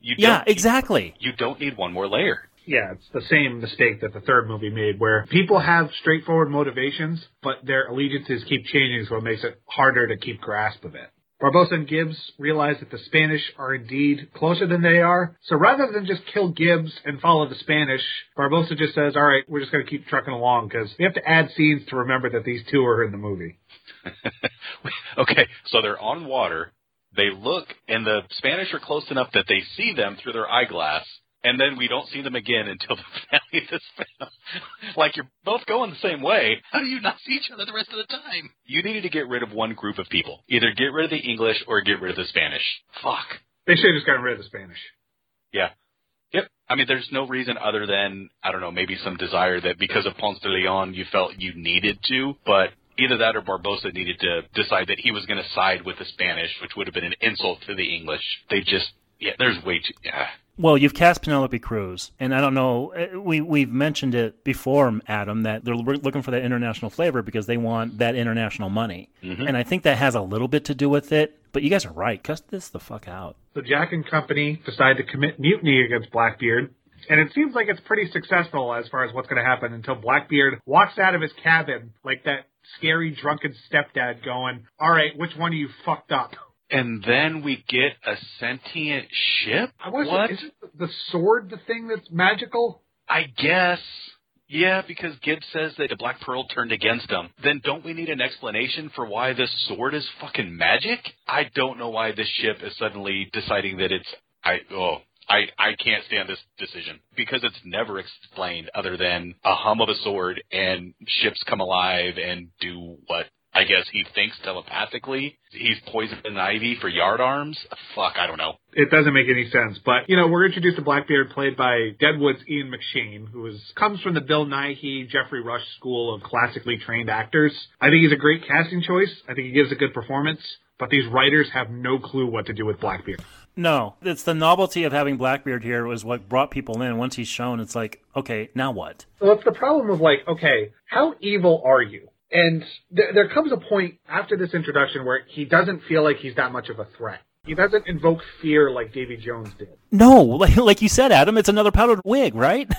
You yeah, exactly. You don't need one more layer. Yeah, it's the same mistake that the third movie made, where people have straightforward motivations, but their allegiances keep changing, so it makes it harder to keep grasp of it. Barbossa and Gibbs realize that the Spanish are indeed closer than they are, so rather than just kill Gibbs and follow the Spanish, Barbossa just says, all right, we're just going to keep trucking along, because we have to add scenes to remember that these two are in the movie. okay, so they're on water, they look, and the Spanish are close enough that they see them through their eyeglass, and then we don't see them again until the finale of this film. like you're both going the same way. How do you not see each other the rest of the time? You needed to get rid of one group of people. Either get rid of the English or get rid of the Spanish. Fuck. They should have just gotten rid of the Spanish. Yeah. Yep. I mean, there's no reason other than, I don't know, maybe some desire that because of Ponce de Leon you felt you needed to, but either that or Barbossa needed to decide that he was going to side with the Spanish, which would have been an insult to the English. They just, yeah, there's way too, yeah. Well, you've cast Penelope Cruz, and I don't know. Eh, we we've mentioned it before, Adam, that they're looking for that international flavor because they want that international money, mm-hmm. and I think that has a little bit to do with it. But you guys are right. Cut this the fuck out. So Jack and company decide to commit mutiny against Blackbeard, and it seems like it's pretty successful as far as what's going to happen until Blackbeard walks out of his cabin like that scary drunken stepdad going, all right, which one of you fucked up? And then we get a sentient ship? I was what? Isn't the sword the thing that's magical? I guess. Yeah, because Gibbs says that the Black Pearl turned against him. Then don't we need an explanation for why this sword is fucking magic? I don't know why this ship is suddenly deciding that it's I oh I, I can't stand this decision because it's never explained other than a hum of a sword and ships come alive and do what I guess he thinks telepathically. He's poisoning Ivy for yard arms. Fuck, I don't know. It doesn't make any sense. But, you know, we're introduced to Blackbeard played by Deadwood's Ian McShane, who is, comes from the Bill Nighy, Geoffrey Rush school of classically trained actors. I think he's a great casting choice. I think he gives a good performance. But these writers have no clue what to do with Blackbeard. No, it's the novelty of having Blackbeard here was what brought people in. Once he's shown, it's like, okay, now what? So it's the problem of like, okay, how evil are you? And th- there comes a point after this introduction where he doesn't feel like he's that much of a threat. He doesn't invoke fear like Davy Jones did. No, like, like you said, Adam, it's another powdered wig, right?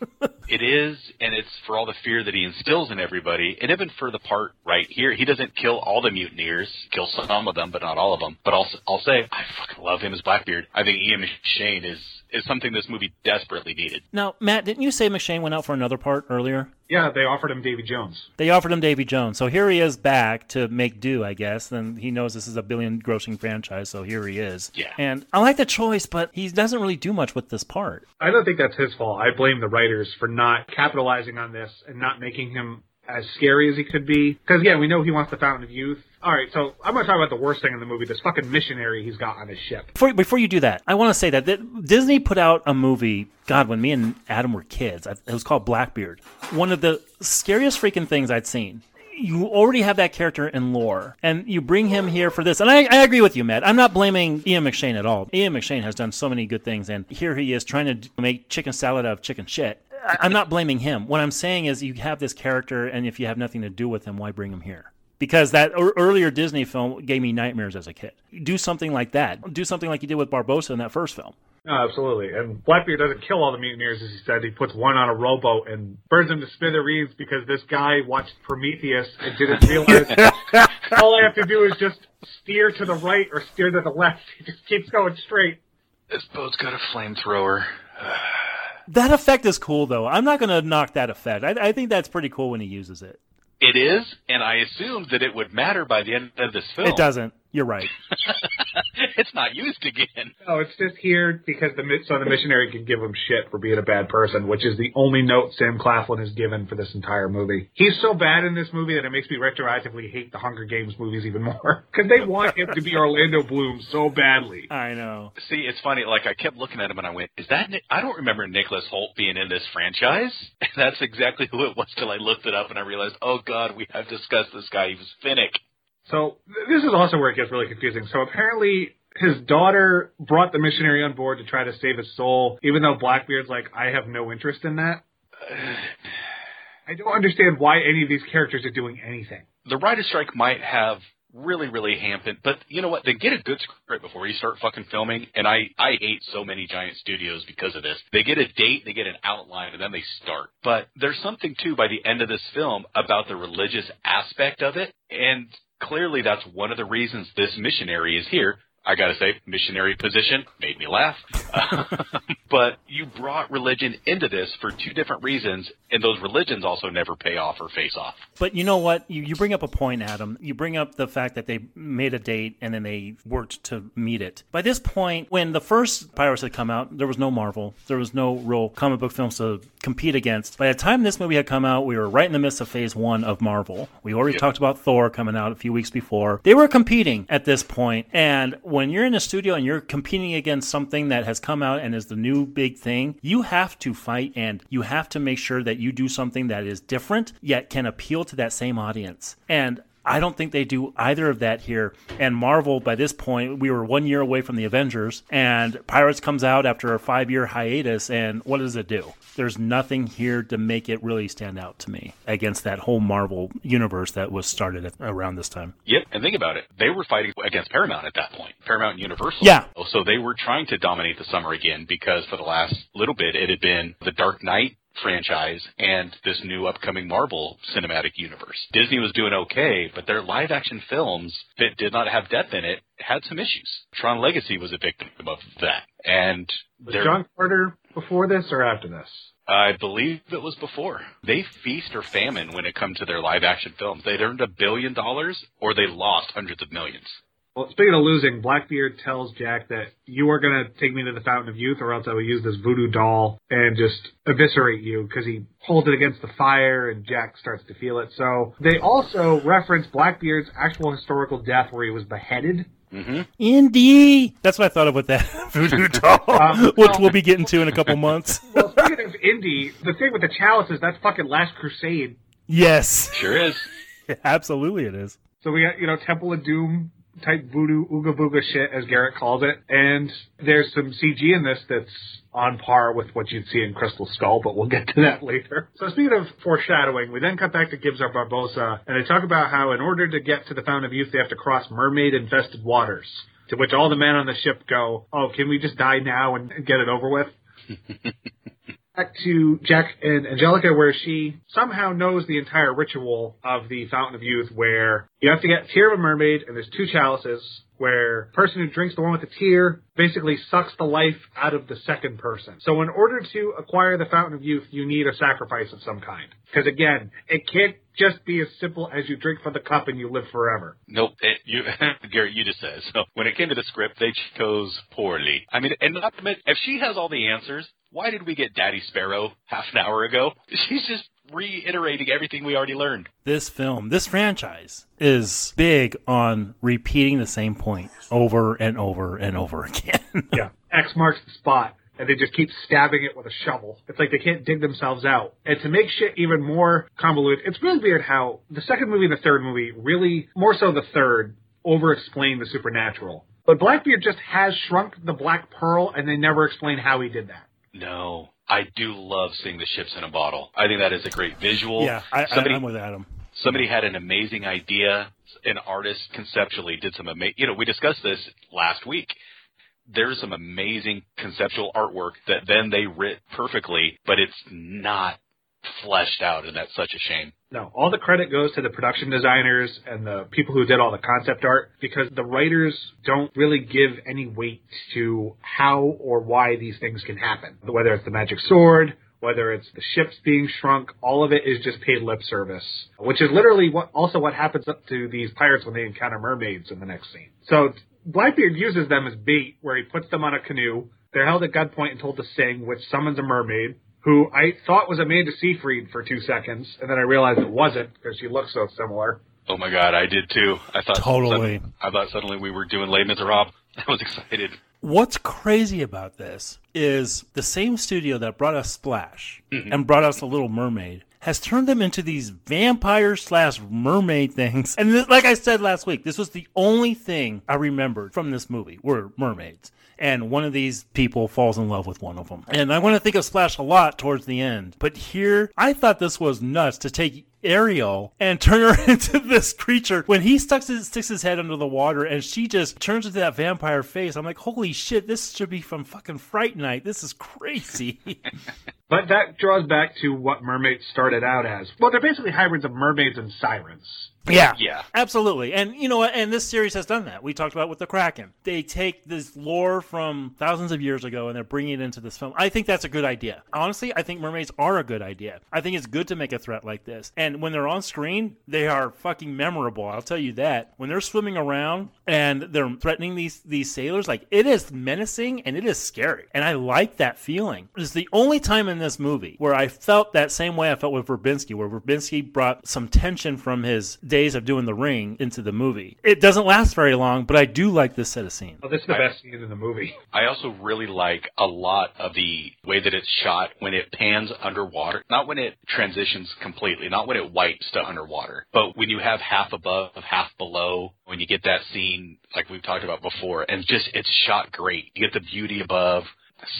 it is, and it's for all the fear that he instills in everybody, and even for the part right here, he doesn't kill all the mutineers, kill some of them, but not all of them. But I'll I'll say I fucking love him as Blackbeard. I think Ian McShane is is something this movie desperately needed. Now, Matt, didn't you say McShane went out for another part earlier? Yeah, they offered him Davy Jones. They offered him Davy Jones. So here he is back to make do, I guess. And he knows this is a billion grossing franchise, so here he is. Yeah. And I like the choice, but he doesn't really do much with this part. I don't think that's his fault. I blame the writers for not capitalizing on this and not making him as scary as he could be. Because, yeah, we know he wants the Fountain of Youth. All right, so I'm going to talk about the worst thing in the movie this fucking missionary he's got on his ship. Before, before you do that, I want to say that, that Disney put out a movie, God, when me and Adam were kids, it was called Blackbeard. One of the scariest freaking things I'd seen you already have that character in lore, and you bring him here for this. And I, I, agree with you, Matt. I'm not blaming Ian McShane at all. Ian McShane has done so many good things, and here he is trying to make chicken salad out of chicken shit. I'm not blaming him. What I'm saying is, you have this character, and if you have nothing to do with him, why bring him here? Because that earlier Disney film gave me nightmares as a kid. Do something like that. Do something like you did with Barbossa in that first film. Oh, absolutely. And Blackbeard doesn't kill all the mutineers, as he said. He puts one on a rowboat and burns him to smithereens because this guy watched Prometheus and didn't realize all I have to do is just steer to the right or steer to the left. He just keeps going straight. This boat's got a flamethrower. That effect is cool, though. I'm not going to knock that effect. I, I think that's pretty cool when he uses it. It is, and I assumed that it would matter by the end of this film. It doesn't. You're right. it's not used again. No, it's just here because the so the missionary can give him shit for being a bad person, which is the only note Sam Claflin has given for this entire movie. He's so bad in this movie that it makes me retroactively hate the Hunger Games movies even more because they want him to be Orlando Bloom so badly. I know. See, it's funny. Like I kept looking at him and I went, "Is that?" Nick? I don't remember Nicholas Hoult being in this franchise. And that's exactly who it was till I looked it up and I realized, oh God, we have discussed this guy. He was Finnick. So this is also where it gets really confusing. So apparently his daughter brought the missionary on board to try to save his soul, even though Blackbeard's like, I have no interest in that. I don't understand why any of these characters are doing anything. The writer's strike might have really, really hampered, but you know what? They get a good script before you start fucking filming, and I, I hate so many giant studios because of this. They get a date, they get an outline, and then they start. But there's something too by the end of this film about the religious aspect of it, and clearly that's one of the reasons this missionary is here. I gotta say, missionary position made me laugh. but you brought religion into this for two different reasons, and those religions also never pay off or face off. But you know what? You, you bring up a point, Adam. You bring up the fact that they made a date and then they worked to meet it. By this point, when the first Pirates had come out, there was no Marvel. There was no real comic book films to compete against. By the time this movie had come out, we were right in the midst of phase one of Marvel. We already yep. talked about Thor coming out a few weeks before. They were competing at this point, and when you're in a studio and you're competing against something that has come out and is the new big thing, you have to fight and you have to make sure that you do something that is different yet can appeal to that same audience. And I don't think they do either of that here. And Marvel, by this point, we were one year away from the Avengers, and Pirates comes out after a five year hiatus, and what does it do? There's nothing here to make it really stand out to me against that whole Marvel universe that was started at, around this time. Yep, and think about it. They were fighting against Paramount at that point, Paramount and Universal. Yeah. So they were trying to dominate the summer again because for the last little bit it had been The Dark Knight franchise and this new upcoming Marvel cinematic universe. Disney was doing okay, but their live action films that did not have Depp in it had some issues. Tron Legacy was a victim of that. And was John Carter before this or after this? I believe it was before. They feast or famine when it comes to their live action films. They'd earned a billion dollars or they lost hundreds of millions. Well, speaking of losing, Blackbeard tells Jack that you are going to take me to the Fountain of Youth, or else I will use this voodoo doll and just eviscerate you because he holds it against the fire, and Jack starts to feel it. So they also reference Blackbeard's actual historical death, where he was beheaded. Indy. That's what I thought of with that voodoo doll, Um, which well- we'll be getting to in a couple months. Well, speaking of Indy, the thing with the chalices, that's fucking Last Crusade. yes, Sure is. absolutely it is. So we got, you know, Temple of Doom type voodoo ooga booga shit, as Garrett calls it. And there's some CG in this that's on par with what you'd see in Crystal Skull, but we'll get to that later. So speaking of foreshadowing, we then cut back to Gibbs or Barbossa, and they talk about how in order to get to the Fountain of Youth, they have to cross mermaid-infested waters. To which all the men on the ship go, oh, can we just die now and get it over with? back to Jack and Angelica, where she somehow knows the entire ritual of the Fountain of Youth, where you have to get tear of a mermaid, and there's two chalices, where person who drinks the one with the tear basically sucks the life out of the second person. So in order to acquire the Fountain of Youth, you need a sacrifice of some kind. Because again, it can't just be as simple as you drink from the cup and you live forever. Nope. It, you, Garrett, you just said. So when it came to the script, they chose poorly. I mean, and not to admit, if she has all the answers, why did we get Daddy Sparrow half an hour ago? She's just reiterating everything we already learned. This film, this franchise, is big on repeating the same point over and over and over again. Yeah. X marks the spot. And they just keep stabbing it with a shovel. It's like they can't dig themselves out. And to make shit even more convoluted, it's really weird how the second movie and the third movie really, more so the third, over explain the supernatural. But Blackbeard just has shrunk the Black Pearl and they never explain how he did that. No. I do love seeing the ships in a bottle. I think that is a great visual. yeah, I, I, somebody, I'm with Adam. somebody had an amazing idea. An artist conceptually did some amazing. You know, we discussed this last week. There's some amazing conceptual artwork that then they writ perfectly, but it's not fleshed out, and that's such a shame. No, all the credit goes to the production designers and the people who did all the concept art because the writers don't really give any weight to how or why these things can happen. Whether it's the magic sword, whether it's the ships being shrunk, all of it is just paid lip service, which is literally what also what happens to these pirates when they encounter mermaids in the next scene. So Blackbeard uses them as bait where he puts them on a canoe. They're held at gunpoint and told to sing, which summons a mermaid who I thought was Amanda Seyfried for two seconds, and then I realized it wasn't because she looks so similar. Oh my god, I did too. I thought Totally. I thought suddenly we were doing Les Miserables. I was excited. What's crazy about this is the same studio that brought us Splash Mm-hmm. and brought us The Little Mermaid has turned them into these vampire slash mermaid things. And this, like I said last week, this was the only thing I remembered from this movie were mermaids. And one of these people falls in love with one of them. And I want to think of Splash a lot towards the end. But here, I thought this was nuts to take Ariel and turn her into this creature. When he sticks his, sticks his head under the water and she just turns into that vampire face, I'm like, holy shit, this should be from fucking Fright Night. This is crazy. But that draws back to what mermaids started out as. Well, they're basically hybrids of mermaids and sirens. Yeah. Yeah. Absolutely. And you know what? And this series has done that. We talked about with the Kraken. They take this lore from thousands of years ago and they're bringing it into this film. I think that's a good idea. Honestly, I think mermaids are a good idea. I think it's good to make a threat like this. And when they're on screen, they are fucking memorable. I'll tell you that. When they're swimming around and they're threatening these these sailors, like it is menacing and it is scary. And I like that feeling. It's the only time in this movie where I felt that same way I felt with Verbinski, where Verbinski brought some tension from his days of doing the ring into the movie. It doesn't last very long, but I do like this set of scenes. Well, this is the best scene in the movie. I also really like a lot of the way that it's shot when it pans underwater. Not when it transitions completely, not when it wipes to underwater, but when you have half above, half below, when you get that scene like we've talked about before, and just it's shot great. You get the beauty above,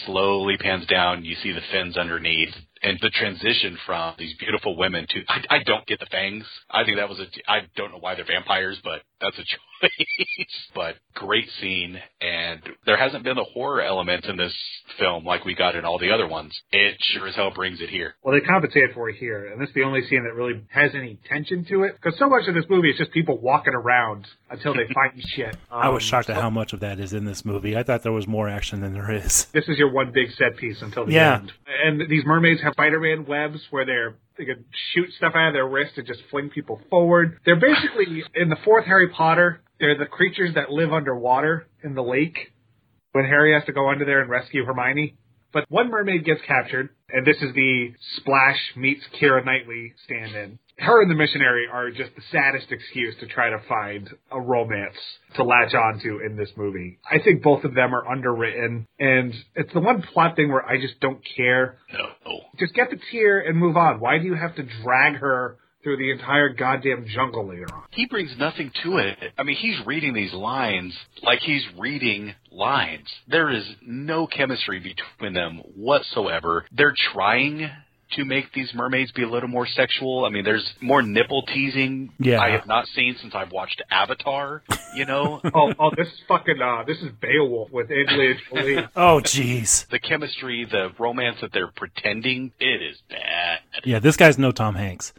slowly pans down, you see the fins underneath. And the transition from these beautiful women to I, I don't get the fangs. I think that was a I don't know why they're vampires, but that's a choice. but great scene, and there hasn't been the horror element in this film like we got in all the other ones. It sure as hell brings it here. Well, they compensated for it here, and this is the only scene that really has any tension to it. Because so much of this movie is just people walking around until they find shit. I was Um, shocked at how much of that is in this movie. I thought there was more action than there is. This is your one big set piece until the Yeah. end. And these mermaids have Spider-Man webs where they're they could shoot stuff out of their wrist and just fling people forward. They're basically in the fourth Harry Potter. They're the creatures that live underwater in the lake when Harry has to go under there and rescue Hermione. But one mermaid gets captured, and this is the Splash meets Keira Knightley stand-in. Her and the missionary are just the saddest excuse to try to find a romance to latch onto in this movie. I think both of them are underwritten, and it's the one plot thing where I just don't care. No. Just get the tear and move on. Why do you have to drag her through the entire goddamn jungle later on? He brings nothing to it. I mean, he's reading these lines like he's reading lines. There is no chemistry between them whatsoever. They're trying to make these mermaids be a little more sexual. I mean, there's more nipple teasing Yeah. I have not seen since I've watched Avatar, you know? oh, oh, this is fucking, uh, this is Beowulf with Angelina Jolie. Oh, jeez. the chemistry, the romance that they're pretending, it is bad. Yeah, this guy's no Tom Hanks.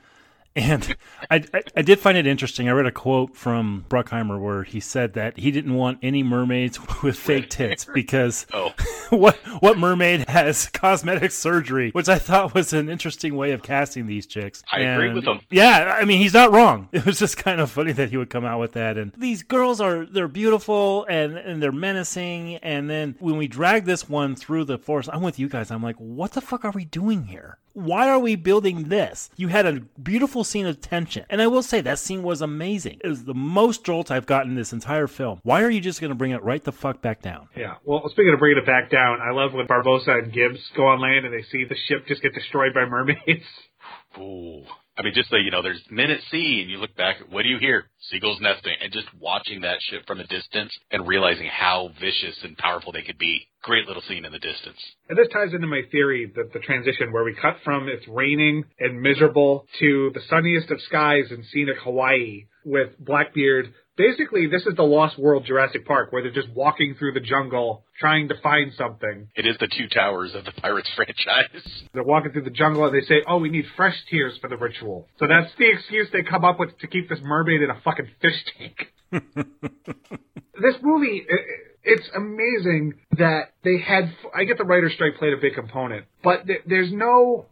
And I, I, I did find it interesting. I read a quote from Bruckheimer where he said that he didn't want any mermaids with fake tits because Oh. what what mermaid has cosmetic surgery, which I thought was an interesting way of casting these chicks. I agree with him. Yeah, I mean he's not wrong. It was just kind of funny that he would come out with that. And these girls are they're beautiful and and they're menacing. And then when we drag this one through the forest, I'm with you guys. I'm like, what the fuck are we doing here? Why are we building this? You had a beautiful scene of tension. And I will say that scene was amazing. It was the most jolt I've gotten this entire film. Why are you just going to bring it right the fuck back down? Yeah. Well, speaking of bringing it back down, I love when Barbossa and Gibbs go on land and they see the ship just get destroyed by mermaids. Ooh. I mean, just so you know, there's men at sea, and you look back, what do you hear? Seagulls nesting, and just watching that ship from a distance and realizing how vicious and powerful they could be. Great little scene in the distance. And this ties into my theory that the transition where we cut from it's raining and miserable to the sunniest of skies in scenic Hawaii with Blackbeard. Basically, this is the Lost World Jurassic Park where they're just walking through the jungle trying to find something. It is the two towers of the Pirates franchise. They're walking through the jungle and they say, oh, we need fresh tears for the ritual. So that's the excuse they come up with to keep this mermaid in a fucking fish tank. this movie, i- i- it's amazing that they had, I get the writer's strike played a big component, but th- there's no,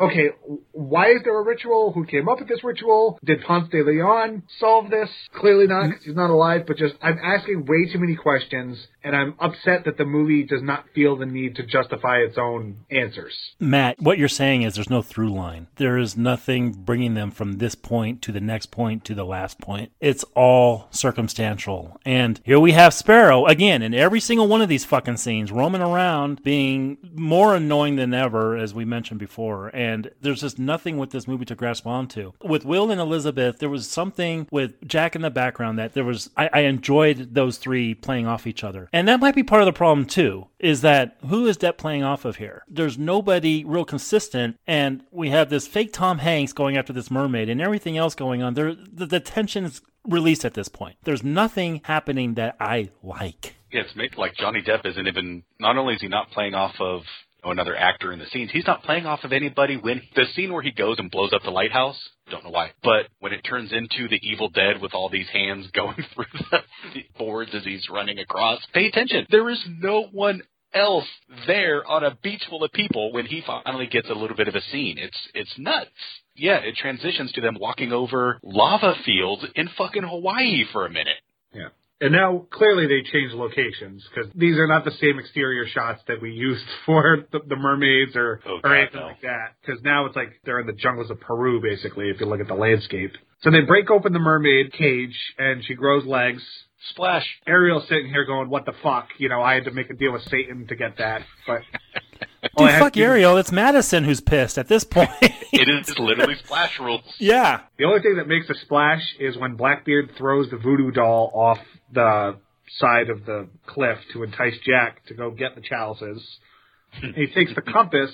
okay, why is there a ritual? Who came up with this ritual? Did Ponce de Leon solve this? Clearly not, mm-hmm. because he's not alive, but just, I'm asking way too many questions, and I'm upset that the movie does not feel the need to justify its own answers. Matt, what you're saying is there's no through line. There is nothing bringing them from this point to the next point to the last point. It's all circumstantial. And here we have Sparrow again in every single one of these fucking scenes roaming around being more annoying than ever, as we mentioned before. And there's just nothing with this movie to grasp onto. With Will and Elizabeth, there was something with Jack in the background that there was, I, I enjoyed those three playing off each other. And that might be part of the problem too, is that who is Depp playing off of here? There's nobody real consistent, and we have this fake Tom Hanks going after this mermaid and everything else going on. There, the, the tension is released at this point. There's nothing happening that I like. Yeah, it's made like Johnny Depp isn't even. Not only is he not playing off of another actor in the scenes, he's not playing off of anybody. When the scene where he goes and blows up the lighthouse, don't know why, but when it turns into the Evil Dead with all these hands going through the, the boards as he's running across, pay attention. There is no one else there on a beach full of people when he finally gets a little bit of a scene. It's it's nuts. Yeah, it transitions to them walking over lava fields in fucking Hawaii for a minute. Yeah. And now clearly they changed locations because these are not the same exterior shots that we used for the, the mermaids or, Oh, or anything no. like that. Because now it's like they're in the jungles of Peru, basically, if you look at the landscape. So they break open the mermaid cage and she grows legs. Splash. Ariel's sitting here going, "What the fuck?" You know, I had to make a deal with Satan to get that, but Dude, Oh, fuck to- Ariel. It's Madison who's pissed at this point. It is literally splash rules. yeah. The only thing that makes a splash is when Blackbeard throws the voodoo doll off the side of the cliff to entice Jack to go get the chalices. he takes the compass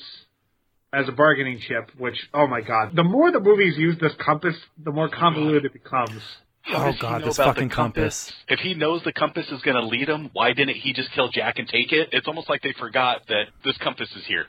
as a bargaining chip, which, oh my god. The more the movies use this compass, the more oh convoluted it becomes. How Oh, God, this fucking compass. If he knows the compass is going to lead him, why didn't he just kill Jack and take it? It's almost like they forgot that this compass is here.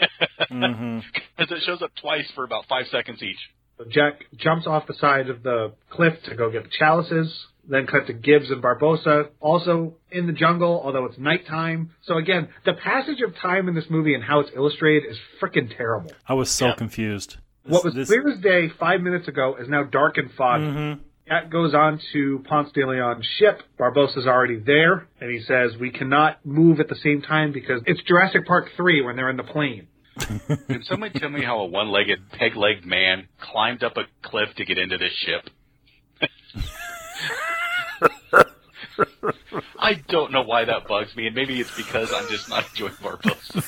Because it shows up twice for about five seconds each. So Jack jumps off the side of the cliff to go get the chalices. Then cut to Gibbs and Barbossa, also in the jungle, although it's nighttime. So again, the passage of time in this movie and how it's illustrated is freaking terrible. I was so Yeah. confused. what was This- clear as day five minutes ago is now dark and foggy. Mhm. That goes on to Ponce de Leon's ship. Barbossa's already there, and he says, We cannot move at the same time because it's Jurassic Park 3 when they're in the plane. Can somebody tell me how a one-legged, peg-legged man climbed up a cliff to get into this ship? I don't know why that bugs me, and maybe it's because I'm just not enjoying Barbossa.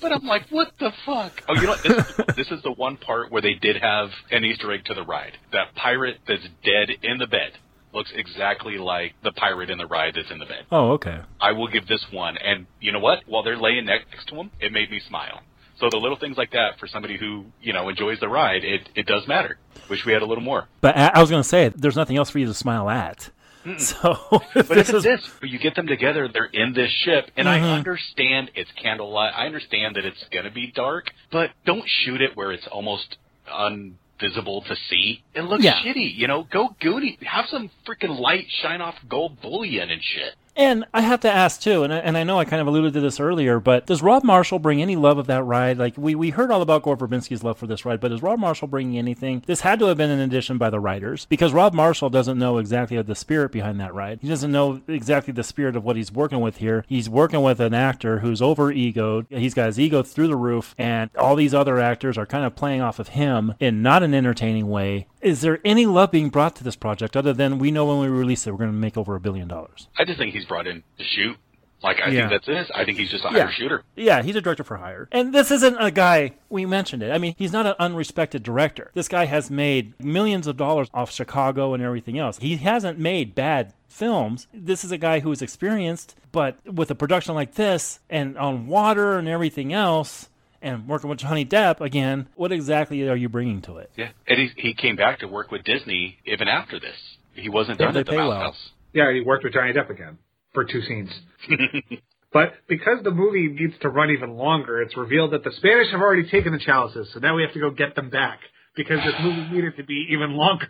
But I'm like, what the fuck? Oh, you know what? This is, this is the one part where they did have an Easter egg to the ride. That pirate that's dead in the bed looks exactly like the pirate in the ride that's in the bed. Oh, okay. I will give this one. And you know what? While they're laying next to him, it made me smile. So the little things like that for somebody who, you know, enjoys the ride, it, it does matter. Wish we had a little more. But I I was going to say, there's nothing else for you to smile at. So But this if it's is this, you get them together, they're in this ship, and Mhm. I understand it's candlelight. I understand that it's going to be dark, but don't shoot it where it's almost unvisible to see. It looks Yeah. shitty, you know. Go Goody, have some freaking light shine off gold bullion and shit. And I have to ask too, and I, and I know I kind of alluded to this earlier, but does Rob Marshall bring any love of that ride? Like we, we heard all about Gore Verbinski's love for this ride, but does Rob Marshall bring anything? This had to have been an addition by the writers because Rob Marshall doesn't know exactly the spirit behind that ride. He doesn't know exactly the spirit of what he's working with here. He's working with an actor who's over egoed. He's got his ego through the roof, and all these other actors are kind of playing off of him in not an entertaining way. Is there any love being brought to this project other than we know when we release it, we're going to make over a billion dollars? I just think he's brought in to shoot. Like I Yeah. think that's it. I think he's just a Yeah. higher shooter. Yeah, he's a director for hire. And this isn't a guy, we mentioned it. I mean, he's not an unrespected director. This guy has made millions of dollars off Chicago and everything else. He hasn't made bad films. This is a guy who is experienced, but with a production like this and on water and everything else, and working with Johnny Depp again, what exactly are you bringing to it? Yeah, and he he came back to work with Disney even after this. He wasn't Yeah, done they at the Mouse well. House. Yeah, he worked with Johnny Depp again for two scenes. but because the movie needs to run even longer, it's revealed that the Spanish have already taken the chalices, so now we have to go get them back because this movie needed to be even longer.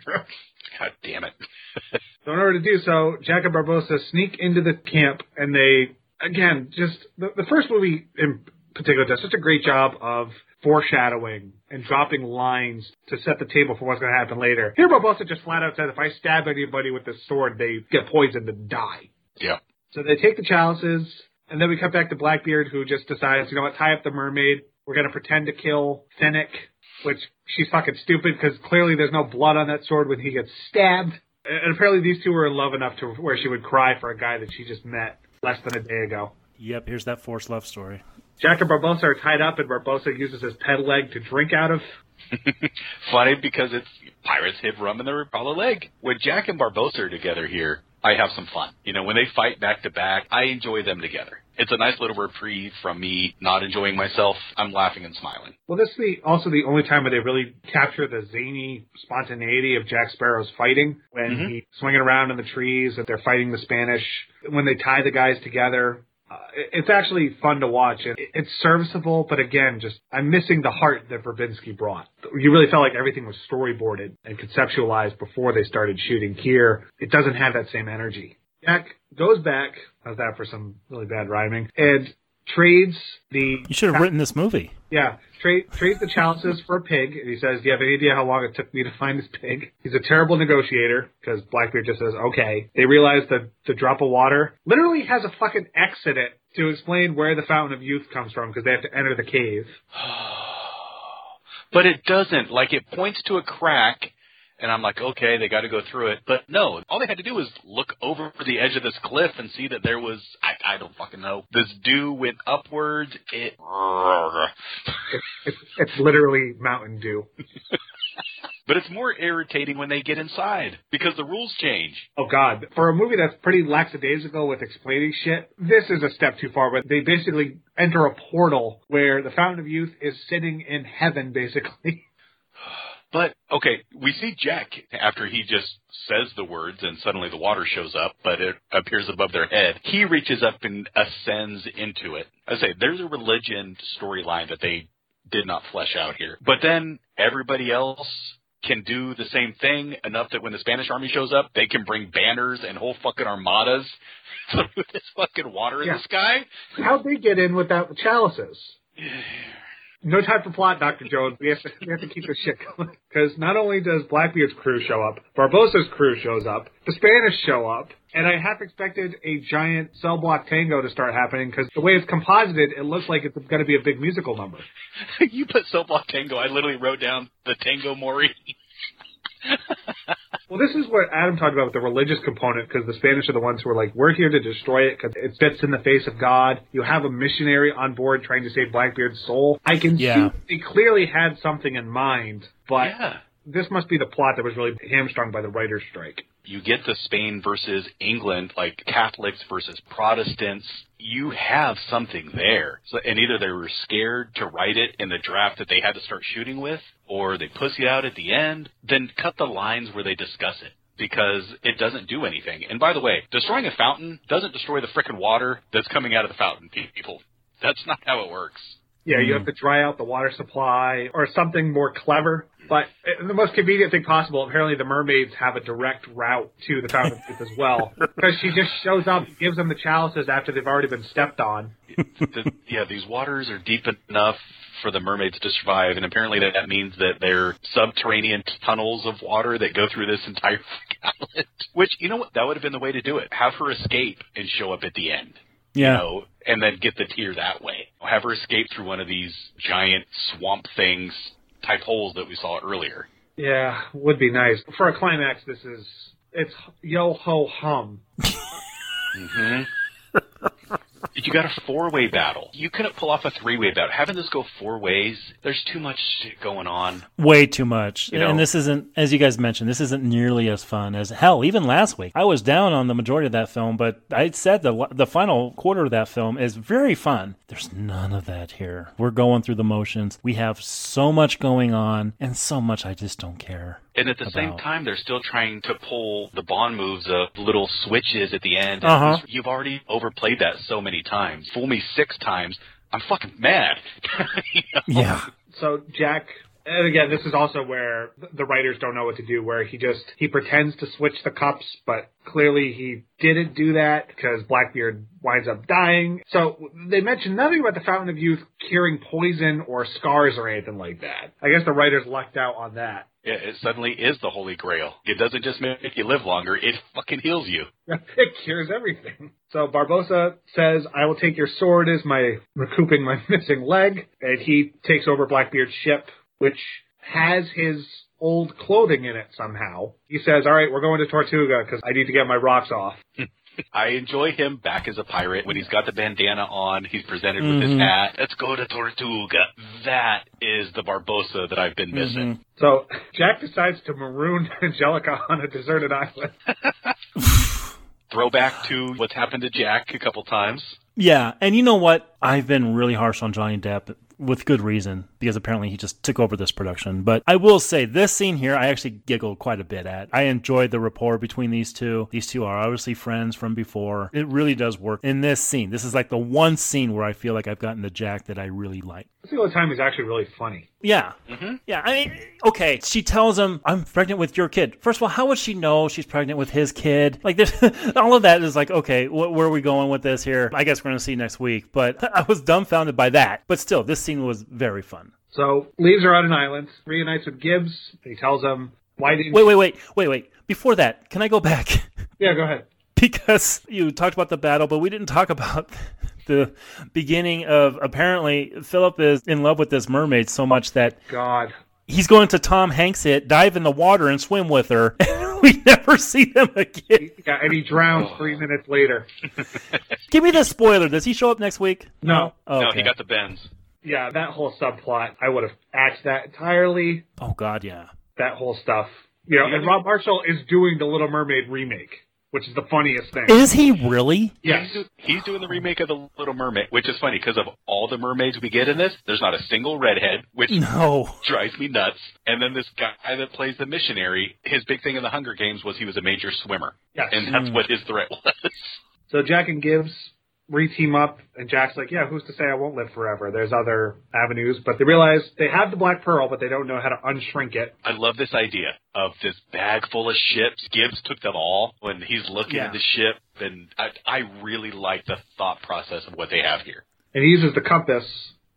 God damn it! So in order to do so, Jack and Barbossa sneak into the camp, and they again just the, the first movie in particular does such a great job of foreshadowing and dropping lines to set the table for what's going to happen later. Here, Barbossa just flat out says, "If I stab anybody with this sword, they get poisoned and die." Yeah, So they take the chalices, and then we cut back to Blackbeard, who just decides, you know what, tie up the mermaid. We're going to pretend to kill Finnick, which she's fucking stupid because clearly there's no blood on that sword when he gets stabbed. And apparently these two were in love enough to where she would cry for a guy that she just met less than a day ago. Yep, here's that forced love story. Jack and Barbossa are tied up, and Barbossa uses his ped leg to drink out of. funny because it's pirates hid rum in their Rapala leg. When Jack and Barbossa are together here, I have some fun. You know, when they fight back to back, I enjoy them together. It's a nice little reprieve from me not enjoying myself. I'm laughing and smiling. Well, this is the, also the only time where they really capture the zany spontaneity of Jack Sparrow's fighting when Mhm. he's swinging around in the trees and they're fighting the Spanish. When they tie the guys together, uh, it's actually fun to watch. It, it's serviceable, but again, just I'm missing the heart that Verbinski brought. You really felt like everything was storyboarded and conceptualized before they started shooting. Here, it doesn't have that same energy. Jack goes back. How's that for some really bad rhyming? And trades the You should have written this movie. yeah, trade trades the chalices for a pig, and he says, "Do you have any idea how long it took me to find this pig?" He's a terrible negotiator because Blackbeard just says, "Okay." They realize that the drop of water literally has a fucking X in it to explain where the fountain of youth comes from because they have to enter the cave. But it doesn't. Like, it points to a crack, and I'm like, okay, they got to go through it. But no, all they had to do was look over the edge of this cliff and see that there was, I, I don't fucking know. This dew went upwards. It. It's literally Mountain Dew. But it's more irritating when they get inside because the rules change. Oh God! For a movie that's pretty lackadaisical with explaining shit, this is a step too far. But they basically enter a portal where the Fountain of Youth is sitting in heaven, basically. But okay, we see Jack after he just says the words and suddenly the water shows up, but it appears above their head. He reaches up and ascends into it. I say there's a religion storyline that they did not flesh out here. But then everybody else can do the same thing enough that when the Spanish army shows up, they can bring banners and whole fucking armadas through this fucking water in Yeah. the sky. How'd they get in without the chalices? No time for plot, Dr. Jones. We have to, we have to keep this shit going. Because not only does Blackbeard's crew show up, Barbossa's crew shows up, the Spanish show up, and I half expected a giant cell block tango to start happening because the way it's composited, it looks like it's going to be a big musical number. you put Cell Block Tango. I literally wrote down the Tango Mori. Well, this is what Adam talked about with the religious component, because the Spanish are the ones who are like, we're here to destroy it because it spits in the face of God. You have a missionary on board trying to save Blackbeard's soul. I can Yeah. see they clearly had something in mind, but yeah. this must be the plot that was really hamstrung by the writer's strike. You get the Spain versus England, like Catholics versus Protestants. You have something there. So, and either they were scared to write it in the draft that they had to start shooting with, or they pussy out at the end. Then cut the lines where they discuss it. Because it doesn't do anything. And by the way, destroying a fountain doesn't destroy the frickin' water that's coming out of the fountain, people. That's not how it works. Yeah, you have hmm. to dry out the water supply or something more clever. But the most convenient thing possible, apparently the mermaids have a direct route to the Fountain of Youth as well. Because she just shows up, gives them the chalices after they've already been stepped on. yeah, these waters are deep enough for the mermaids to survive, and apparently that, that means that they're subterranean tunnels of water that go through this entire island. Which, you know what, that would have been the way to do it. Have her escape and show up at the end. Yeah. You know, and then get the tear that way. Have her escape through one of these giant swamp things type holes that we saw earlier. Yeah, would be nice. For a climax, this is it's yo ho hum. hmm You got a four-way battle. You couldn't pull off a three-way battle. Having this go four ways, there's too much shit going on. Way too much. You know- and this isn't, as you guys mentioned, this isn't nearly as fun as hell. Even last week, I was down on the majority of that film, but I said the the final quarter of that film is very fun. There's none of that here. We're going through the motions. We have so much going on, and so much I just don't care. And at the same time, they're still trying to pull the Bond moves of little switches at the end. Uh-huh. You've already overplayed that so many times. Fool me six times, I'm fucking mad. You know? Yeah. So Jack, and again, this is also where the writers don't know what to do. Where he just he pretends to switch the cups, but clearly he didn't do that because Blackbeard winds up dying. So they mention nothing about the Fountain of Youth curing poison or scars or anything like that. I guess the writers lucked out on that. Yeah, it suddenly is the Holy Grail. It doesn't just make you live longer, it fucking heals you. It cures everything. So Barbossa says, I will take your sword as my recouping my missing leg. And he takes over Blackbeard's ship, which has his old clothing in it somehow. He says, all right, we're going to Tortuga because I need to get my rocks off. I enjoy him back as a pirate when he's got the bandana on, he's presented with his mm-hmm. hat. Let's go to Tortuga. That is the Barbossa that I've been missing. Mm-hmm. So Jack decides to maroon Angelica on a deserted island. Throwback to what's happened to Jack a couple times. Yeah, and you know what? I've been really harsh on Johnny Depp with good reason because apparently he just took over this production. But I will say this scene here, I actually giggled quite a bit at. I enjoyed the rapport between these two. These two are obviously friends from before. It really does work in this scene. This is like the one scene where I feel like I've gotten the Jack that I really like. It's the time he's actually really funny. Yeah. Mm-hmm. Yeah. I mean, okay. She tells him, I'm pregnant with your kid. First of all, how would she know she's pregnant with his kid? Like, all of that is like, okay, wh- where are we going with this here? I guess we're going to see next week. But I was dumbfounded by that. But still, this scene was very fun. So leaves her on an island, reunites with Gibbs. He tells him, why didn't Wait, wait, wait, wait, wait. Before that, can I go back? Yeah, go ahead. because you talked about the battle, but we didn't talk about the beginning of apparently Philip is in love with this mermaid so much that God. he's going to Tom Hanks it, dive in the water and swim with her. We never see them again. Yeah, and he drowns oh. three minutes later. Give me the spoiler. Does he show up next week? No. Oh, No, okay. he got the bends. Yeah, that whole subplot, I would have axed that entirely. oh God, yeah. That whole stuff. You know, and Rob Marshall is doing the Little Mermaid remake, which is the funniest thing. Is he really? Yes. He's, do- he's doing the remake of The Little Mermaid, which is funny because of all the mermaids we get in this, there's not a single redhead, which No. drives me nuts. And then this guy that plays the missionary, his big thing in the Hunger Games was he was a major swimmer. Yes. And that's what his threat was. So Jack and Gibbs re-team up, and Jack's like, "Yeah, who's to say I won't live forever? There's other avenues." But they realize they have the Black Pearl, but they don't know how to unshrink it. I love this idea of this bag full of ships. Gibbs took them all when he's looking Yeah. at the ship, and I, I really like the thought process of what they have here. and he uses the compass.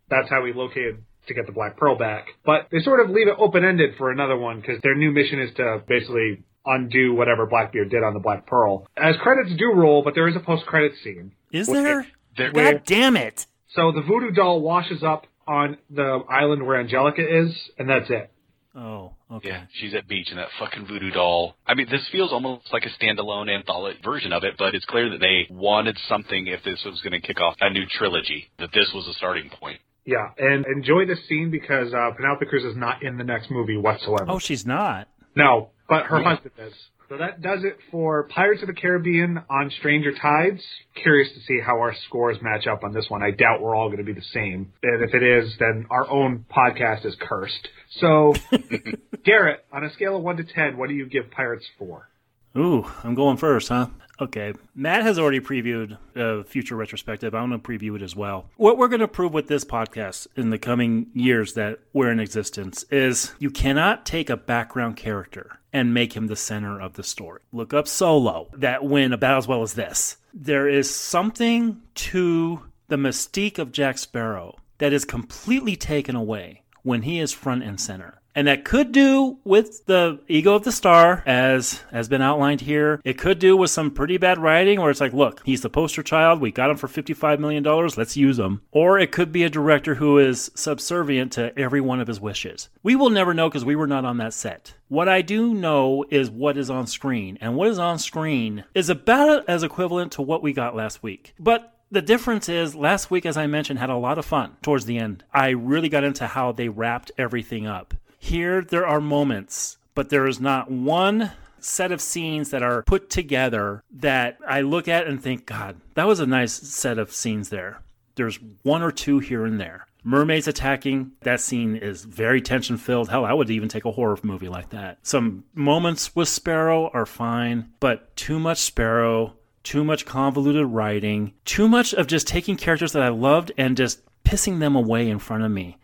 That's how he located to get the Black Pearl back. But they sort of leave it open ended for another one because their new mission is to basically undo whatever Blackbeard did on the Black Pearl. As credits do roll, but there is a post credit scene. Is there? There- God damn it! So the voodoo doll washes up on the island where Angelica is, and that's it. Oh, okay. Yeah, she's at beach and that fucking voodoo doll. I mean, this feels almost like a standalone anthology version of it, but it's clear that they wanted something if this was going to kick off a new trilogy, that this was a starting point. Yeah, and enjoy this scene because uh, Penelope Cruz is not in the next movie whatsoever. Oh, she's not. No, but her husband is. So that does it for Pirates of the Caribbean on Stranger Tides. Curious to see how our scores match up on this one. I doubt we're all going to be the same. And if it is, then our own podcast is cursed. So, Garrett, on a scale of 1 to 10, what do you give Pirates 4? Ooh, I'm going first, huh? Okay. Matt has already previewed a future retrospective. I'm going to preview it as well. What we're going to prove with this podcast in the coming years that we're in existence is you cannot take a background character and make him the center of the story. Look up Solo, that win about as well as this. There is something to the mystique of Jack Sparrow that is completely taken away when he is front and center. And that could do with the ego of the star, as has been outlined here. It could do with some pretty bad writing, where it's like, look, he's the poster child. We got him for $55 million. Let's use him. Or it could be a director who is subservient to every one of his wishes. We will never know because we were not on that set. What I do know is what is on screen. And what is on screen is about as equivalent to what we got last week. But the difference is last week, as I mentioned, had a lot of fun towards the end. I really got into how they wrapped everything up. Here, there are moments, but there is not one set of scenes that are put together that I look at and think, God, that was a nice set of scenes there. There's one or two here and there. Mermaids attacking, that scene is very tension filled. Hell, I would even take a horror movie like that. Some moments with Sparrow are fine, but too much Sparrow, too much convoluted writing, too much of just taking characters that I loved and just pissing them away in front of me.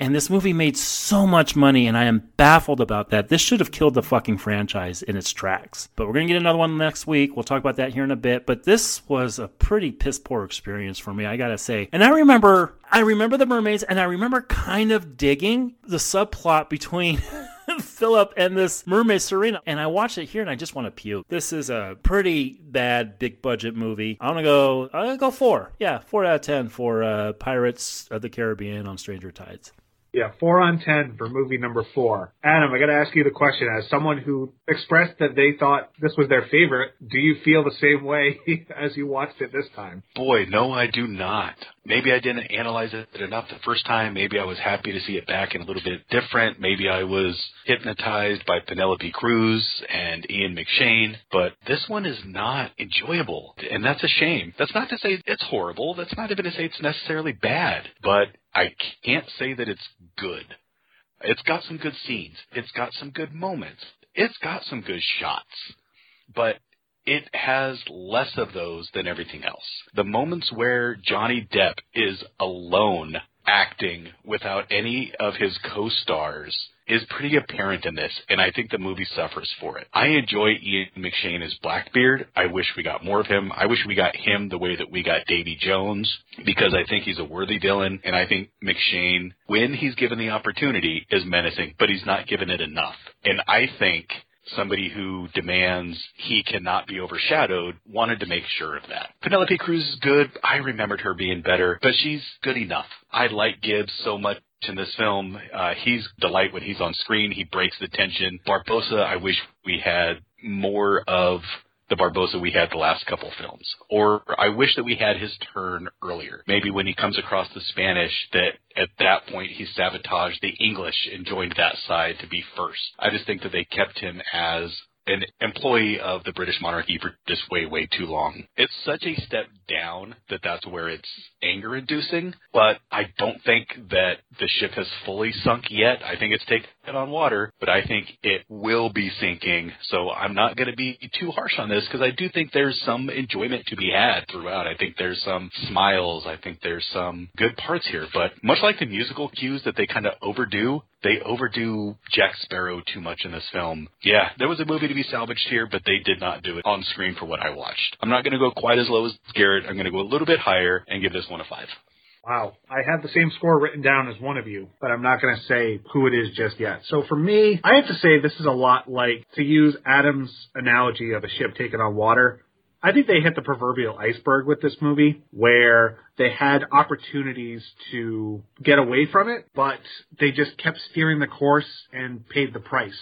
And this movie made so much money, and I am baffled about that. This should have killed the fucking franchise in its tracks. But we're going to get another one next week. We'll talk about that here in a bit. But this was a pretty piss poor experience for me, I gotta say. And I remember, I remember the mermaids, and I remember kind of digging the subplot between. Philip and this mermaid Syrena, and I watched it here and I just want to puke. This is a pretty bad big budget movie. I'm gonna go. I'm gonna go four. Yeah, four out of ten for uh, Pirates of the Caribbean on Stranger Tides. Yeah, 4 on 10 for movie number 4. Adam, I got to ask you the question. As someone who expressed that they thought this was their favorite, do you feel the same way as you watched it this time? Boy, no, I do not. Maybe I didn't analyze it enough the first time. Maybe I was happy to see it back and a little bit different. Maybe I was hypnotized by Penelope Cruz and Ian McShane. But this one is not enjoyable. And that's a shame. That's not to say it's horrible. That's not even to say it's necessarily bad. But I can't say that it's good. It's got some good scenes. It's got some good moments. It's got some good shots. But it has less of those than everything else. The moments where Johnny Depp is alone acting without any of his co-stars is pretty apparent in this, and I think the movie suffers for it. I enjoy Ian McShane as Blackbeard. I wish we got more of him. I wish we got him the way that we got Davy Jones, because I think he's a worthy villain, and I think McShane, when he's given the opportunity, is menacing, but he's not given it enough. And I think somebody who demands he cannot be overshadowed wanted to make sure of that. Penelope Cruz is good. I remembered her being better, but she's good enough. I like Gibbs so much in this film. Uh, he's delight when he's on screen. He breaks the tension. Barbossa, I wish we had more of the Barbossa we had the last couple films. Or I wish that we had his turn earlier. Maybe when he comes across the Spanish, that at that point he sabotaged the English and joined that side to be first. I just think that they kept him as an employee of the British monarchy for just way, way too long. It's such a step down that that's where it's anger inducing, but I don't think that the ship has fully sunk yet. I think it's taken on water, but I think it will be sinking. So I'm not going to be too harsh on this because I do think there's some enjoyment to be had throughout. I think there's some smiles. I think there's some good parts here, but much like the musical cues that they kind of overdo, they overdo Jack Sparrow too much in this film. Yeah, there was a movie to be salvaged here, but they did not do it on screen for what I watched. I'm not going to go quite as low as Garrett. I'm going to go a little bit higher and give this one a five. Wow. I have the same score written down as one of you, but I'm not going to say who it is just yet. So for me, I have to say this is a lot like, to use Adam's analogy of a ship taking on water, I think they hit the proverbial iceberg with this movie where they had opportunities to get away from it, but they just kept steering the course and paid the price.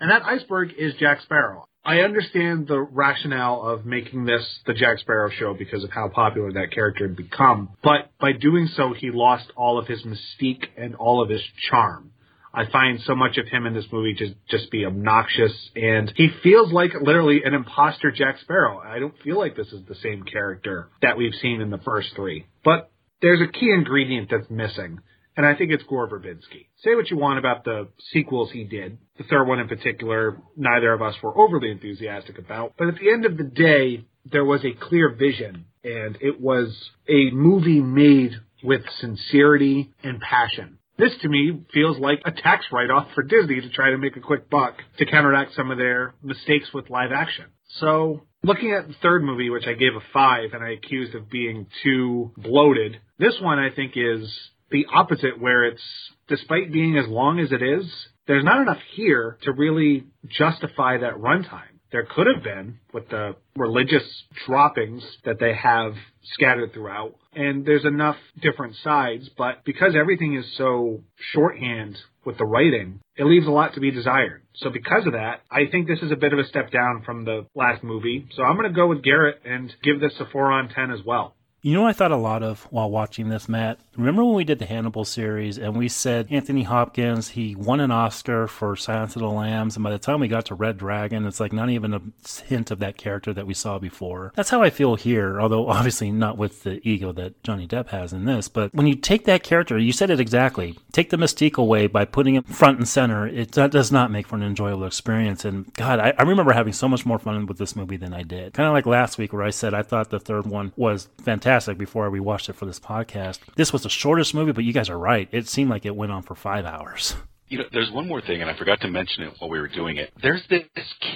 And that iceberg is Jack Sparrow. I understand the rationale of making this the Jack Sparrow show because of how popular that character had become, but by doing so, he lost all of his mystique and all of his charm. I find so much of him in this movie to just be obnoxious, and he feels like literally an imposter Jack Sparrow. I don't feel like this is the same character that we've seen in the first three. But there's a key ingredient that's missing, and I think it's Gore Verbinski. Say what you want about the sequels he did. The third one in particular, neither of us were overly enthusiastic about. But at the end of the day, there was a clear vision, and it was a movie made with sincerity and passion. This to me feels like a tax write-off for Disney to try to make a quick buck to counteract some of their mistakes with live action. So looking at the third movie, which I gave a five and I accused of being too bloated, this one I think is the opposite where it's, despite being as long as it is, there's not enough here to really justify that runtime. There could have been with the religious droppings that they have scattered throughout. And there's enough different sides, but because everything is so shorthand with the writing, it leaves a lot to be desired. So because of that, I think this is a bit of a step down from the last movie. So I'm going to go with Garrett and give this a 4 on 10 as well. You know, I thought a lot of while watching this, Matt. Remember when we did the Hannibal series and we said Anthony Hopkins, he won an Oscar for Silence of the Lambs, and by the time we got to Red Dragon, it's like not even a hint of that character that we saw before. That's how I feel here, although obviously not with the ego that Johnny Depp has in this. But when you take that character, you said it exactly. Take the mystique away by putting it front and center. It does not make for an enjoyable experience. And God, I, I remember having so much more fun with this movie than I did. Kind of like last week where I said I thought the third one was fantastic fantastic before we watched it for this podcast. This was the shortest movie, but you guys are right. It seemed like it went on for five hours. You know, there's one more thing, and I forgot to mention it while we were doing it. There's this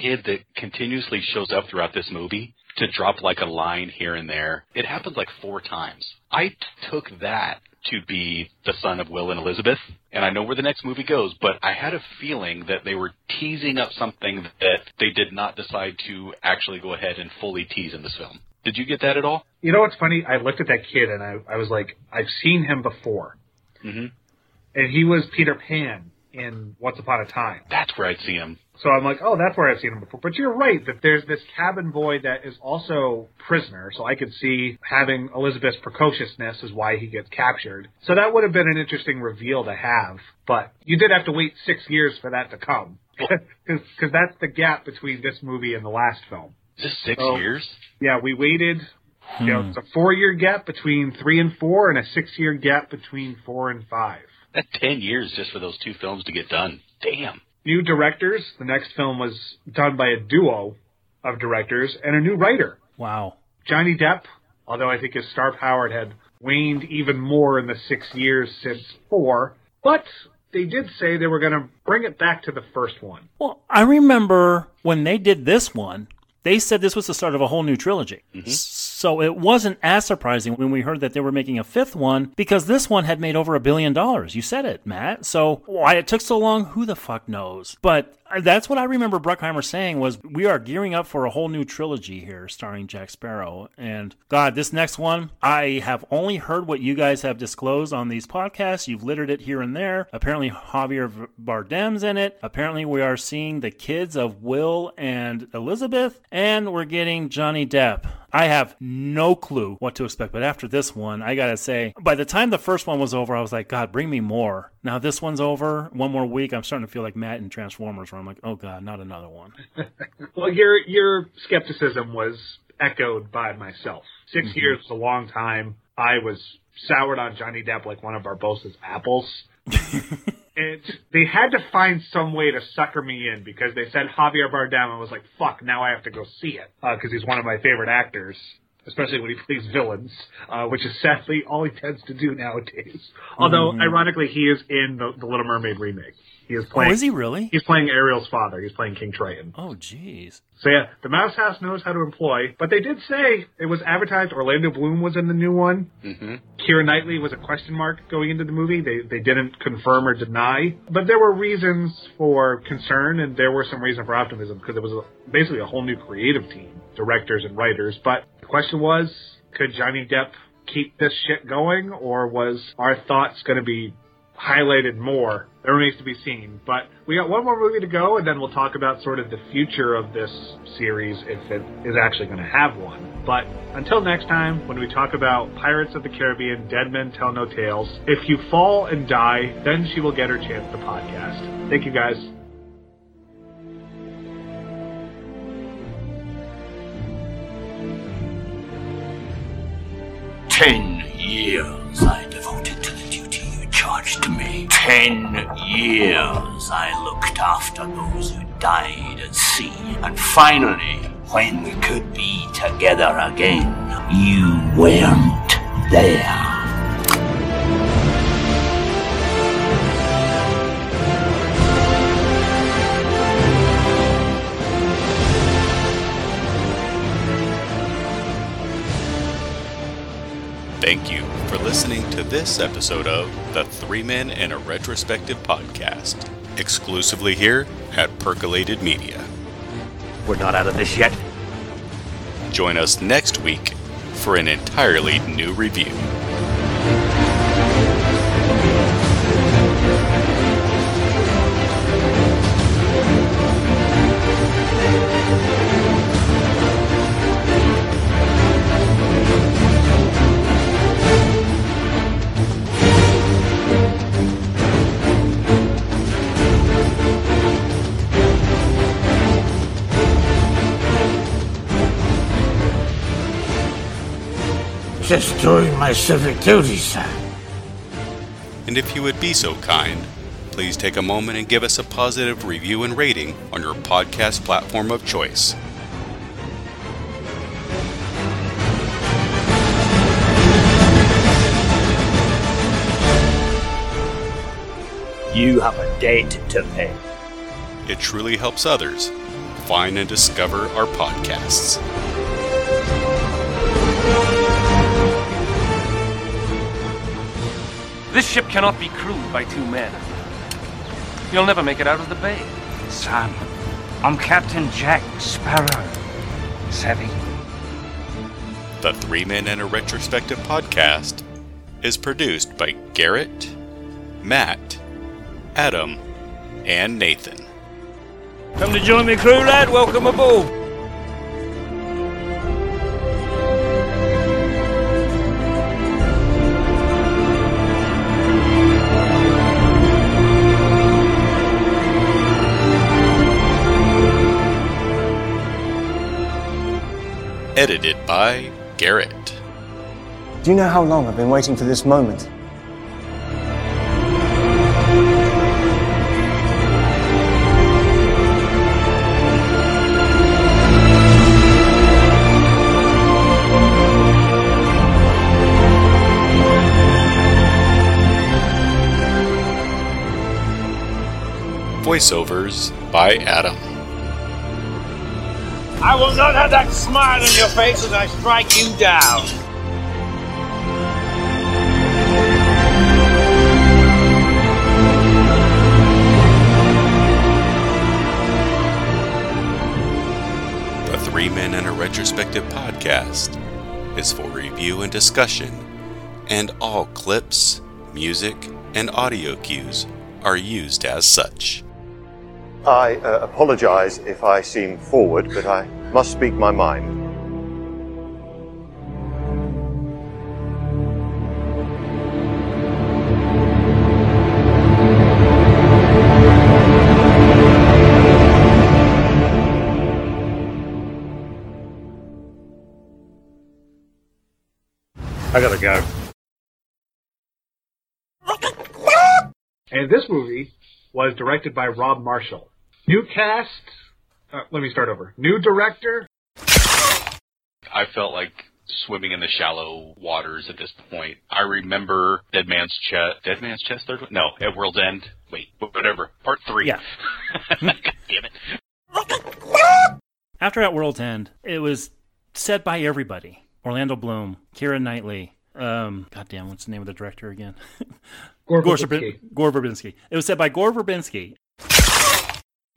kid that continuously shows up throughout this movie to drop like a line here and there. It happens like four times. I took that to be the son of Will and Elizabeth, and I know where the next movie goes, but I had a feeling that they were teasing up something that they did not decide to actually go ahead and fully tease in this film. Did you get that at all? You know what's funny? I looked at that kid and I, I was like, I've seen him before. Mm-hmm. And he was Peter Pan in Once Upon a Time. That's where I'd see him. So I'm like, oh, that's where I've seen him before. But you're right that there's this cabin boy that is also prisoner. So I could see having Elizabeth's precociousness is why he gets captured. So that would have been an interesting reveal to have. But you did have to wait six years for that to come. Because that's the gap between this movie and the last film. Just six Oh. years? Yeah, we waited. You know, hmm. it's a four-year gap between three and four, and a six-year gap between four and five. That's ten years just for those two films to get done. Damn. New directors. The next film was done by a duo of directors and a new writer. Wow. Johnny Depp, although I think his star power had waned even more in the six years since four, but they did say they were going to bring it back to the first one. Well, I remember when they did this one, they said this was the start of a whole new trilogy. Mm-hmm. So it wasn't as surprising when we heard that they were making a fifth one because this one had made over a billion dollars. You said it, Matt. So why it took so long, who the fuck knows? But that's what I remember Bruckheimer saying was we are gearing up for a whole new trilogy here starring Jack Sparrow. And God, this next one, I have only heard what you guys have disclosed on these podcasts. You've littered it here and there. Apparently Javier Bardem's in it. Apparently we are seeing the kids of Will and Elizabeth and we're getting Johnny Depp. I have no clue what to expect. But after this one, I gotta say, by the time the first one was over, I was like, God, bring me more. Now this one's over, one more week. I'm starting to feel like Matt in Transformers, where I'm like, oh God, not another one. Well, your your skepticism was echoed by myself. 6 Mm-hmm. years is a long time. I was soured on Johnny Depp like one of Barbossa's apples. and they had to find some way to sucker me in because they said Javier Bardem. I was like, fuck, now I have to go see it because he's one of my favorite actors. Especially when he plays villains, uh, which is sadly all he tends to do nowadays. Although, ironically, he is in the, the Little Mermaid remake. He is Oh, playing. is he really? He's playing Ariel's father. He's playing King Triton. Oh, jeez. So yeah, the Mouse House knows how to employ, but they did say it was advertised Orlando Bloom was in the new one. Mm-hmm. Keira Knightley was a question mark going into the movie. They they didn't confirm or deny, but there were reasons for concern and there were some reason for optimism because it was a, basically a whole new creative team, directors and writers. But the question was, could Johnny Depp keep this shit going, or was our thoughts going to be highlighted more. That remains to be seen. But we got one more movie to go, and then we'll talk about sort of the future of this series if it is actually going to have one. But until next time, when we talk about Pirates of the Caribbean, Dead Men Tell No Tales, if you fall and die, then she will get her chance to podcast. Thank you guys. Ten years I devoted me. Ten years I looked after those who died at sea. And finally, when we could be together again, you weren't there. Thank you for listening to this episode of the Three Men and a Retrospective podcast, exclusively here at Percolated Media. We're not out of this yet. Join us next week for an entirely new review. Just doing my civic duty, sir. And if you would be so kind, please take a moment and give us a positive review and rating on your podcast platform of choice. You have a debt to pay. It truly helps others find and discover our podcasts. Ship cannot be crewed by two men. You'll never make it out of the bay. Sam, I'm Captain Jack Sparrow. Savvy? The Three Men and a Retrospective podcast is produced by Garrett, Matt, Adam, and Nathan. Come to join me, crew lad. Welcome aboard. Edited by Garrett. Do you know how long I've been waiting for this moment? Voiceovers by Adam. I will not have that smile on your face as I strike you down. The Three Men and a Retrospective podcast is for review and discussion, and all clips, music, and audio cues are used as such. I uh, apologize if I seem forward, but I must speak my mind. I gotta go. And this movie was directed by Rob Marshall. New cast. Uh, let me start over. New director. I felt like swimming in the shallow waters at this point. I remember Dead Man's Chest. Dead Man's Chest, third one? No, at World's End. Wait, whatever. Part three. Yeah. God damn it. After At World's End, it was said by everybody. Orlando Bloom, Keira Knightley. Um, goddamn, what's the name of the director again? Gore Gore, Verbinski. Gore Verbinski. It was said by Gore Verbinski.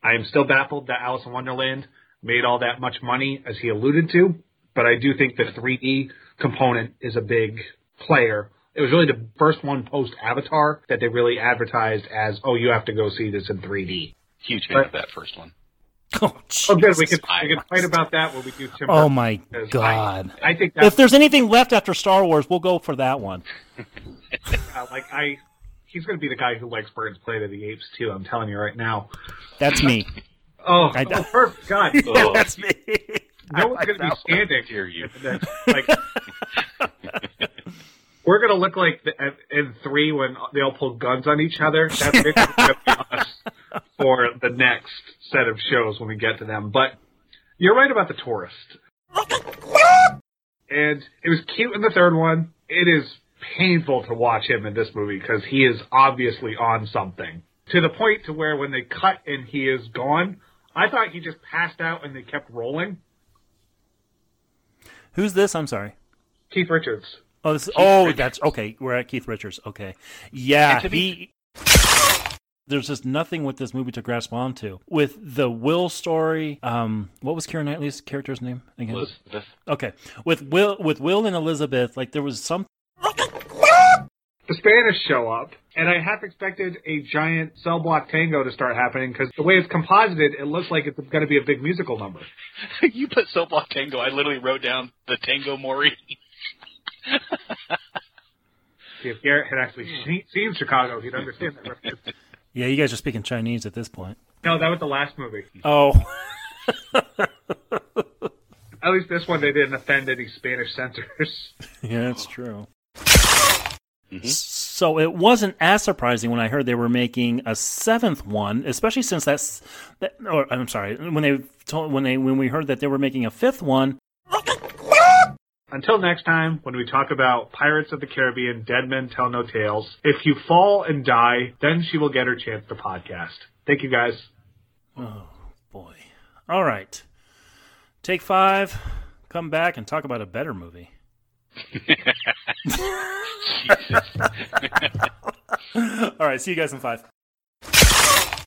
I am still baffled that Alice in Wonderland made all that much money as he alluded to, but I do think the 3D component is a big player. It was really the first one post Avatar that they really advertised as, oh, you have to go see this in 3D. Huge fan of that first one. Oh, Oh, good. We Jesus. can we can fight about that when we do Tim. Oh my God. I, I think If there's anything left after Star Wars, we'll go for that one. uh, like I. He's going to be the guy who likes Burton's Planet of the Apes too. I'm telling you right now. That's me. Oh, I- oh perfect. God, Yeah, that's me. no one's going to be standing. Hear you. Then, like, we're gonna look like the, uh, in three when they all pull guns on each other. That's gonna be us for the next set of shows when we get to them. But you're right about the tourist, and it was cute in the third one. It is painful to watch him in this movie because he is obviously on something to the point to where when they cut and he is gone, I thought he just passed out and they kept rolling. Who's this? I'm sorry. Keith Richards. Oh, this, oh, that's okay. We're at Keith Richards. Okay, yeah, And be- he. There's just nothing with this movie to grasp onto. With the Will story, um, what was Keira Knightley's character's name again? Elizabeth. Okay, with Will, with Will and Elizabeth, like there was some. The Spanish show up, and I half expected a giant cell block tango to start happening because the way it's composited, it looks like it's going to be a big musical number. you put Cell Block Tango. I literally wrote down the Tango Mori. See, if Garrett had actually seen, seen Chicago, he'd understand that reference. Yeah, you guys are speaking Chinese at this point. No, that was the last movie. Oh, At least this one, they didn't offend any Spanish censors. yeah, that's true. Mm-hmm. So it wasn't as surprising when I heard they were making a seventh one, especially since that's. That, or I'm sorry, when they told when they when we heard that they were making a fifth one. Until next time, when we talk about Pirates of the Caribbean, Dead Men Tell No Tales, if you fall and die, then she will get her chance to podcast. Thank you, guys. Oh boy! All right, take five. Come back and talk about a better movie. All right, see you guys in five.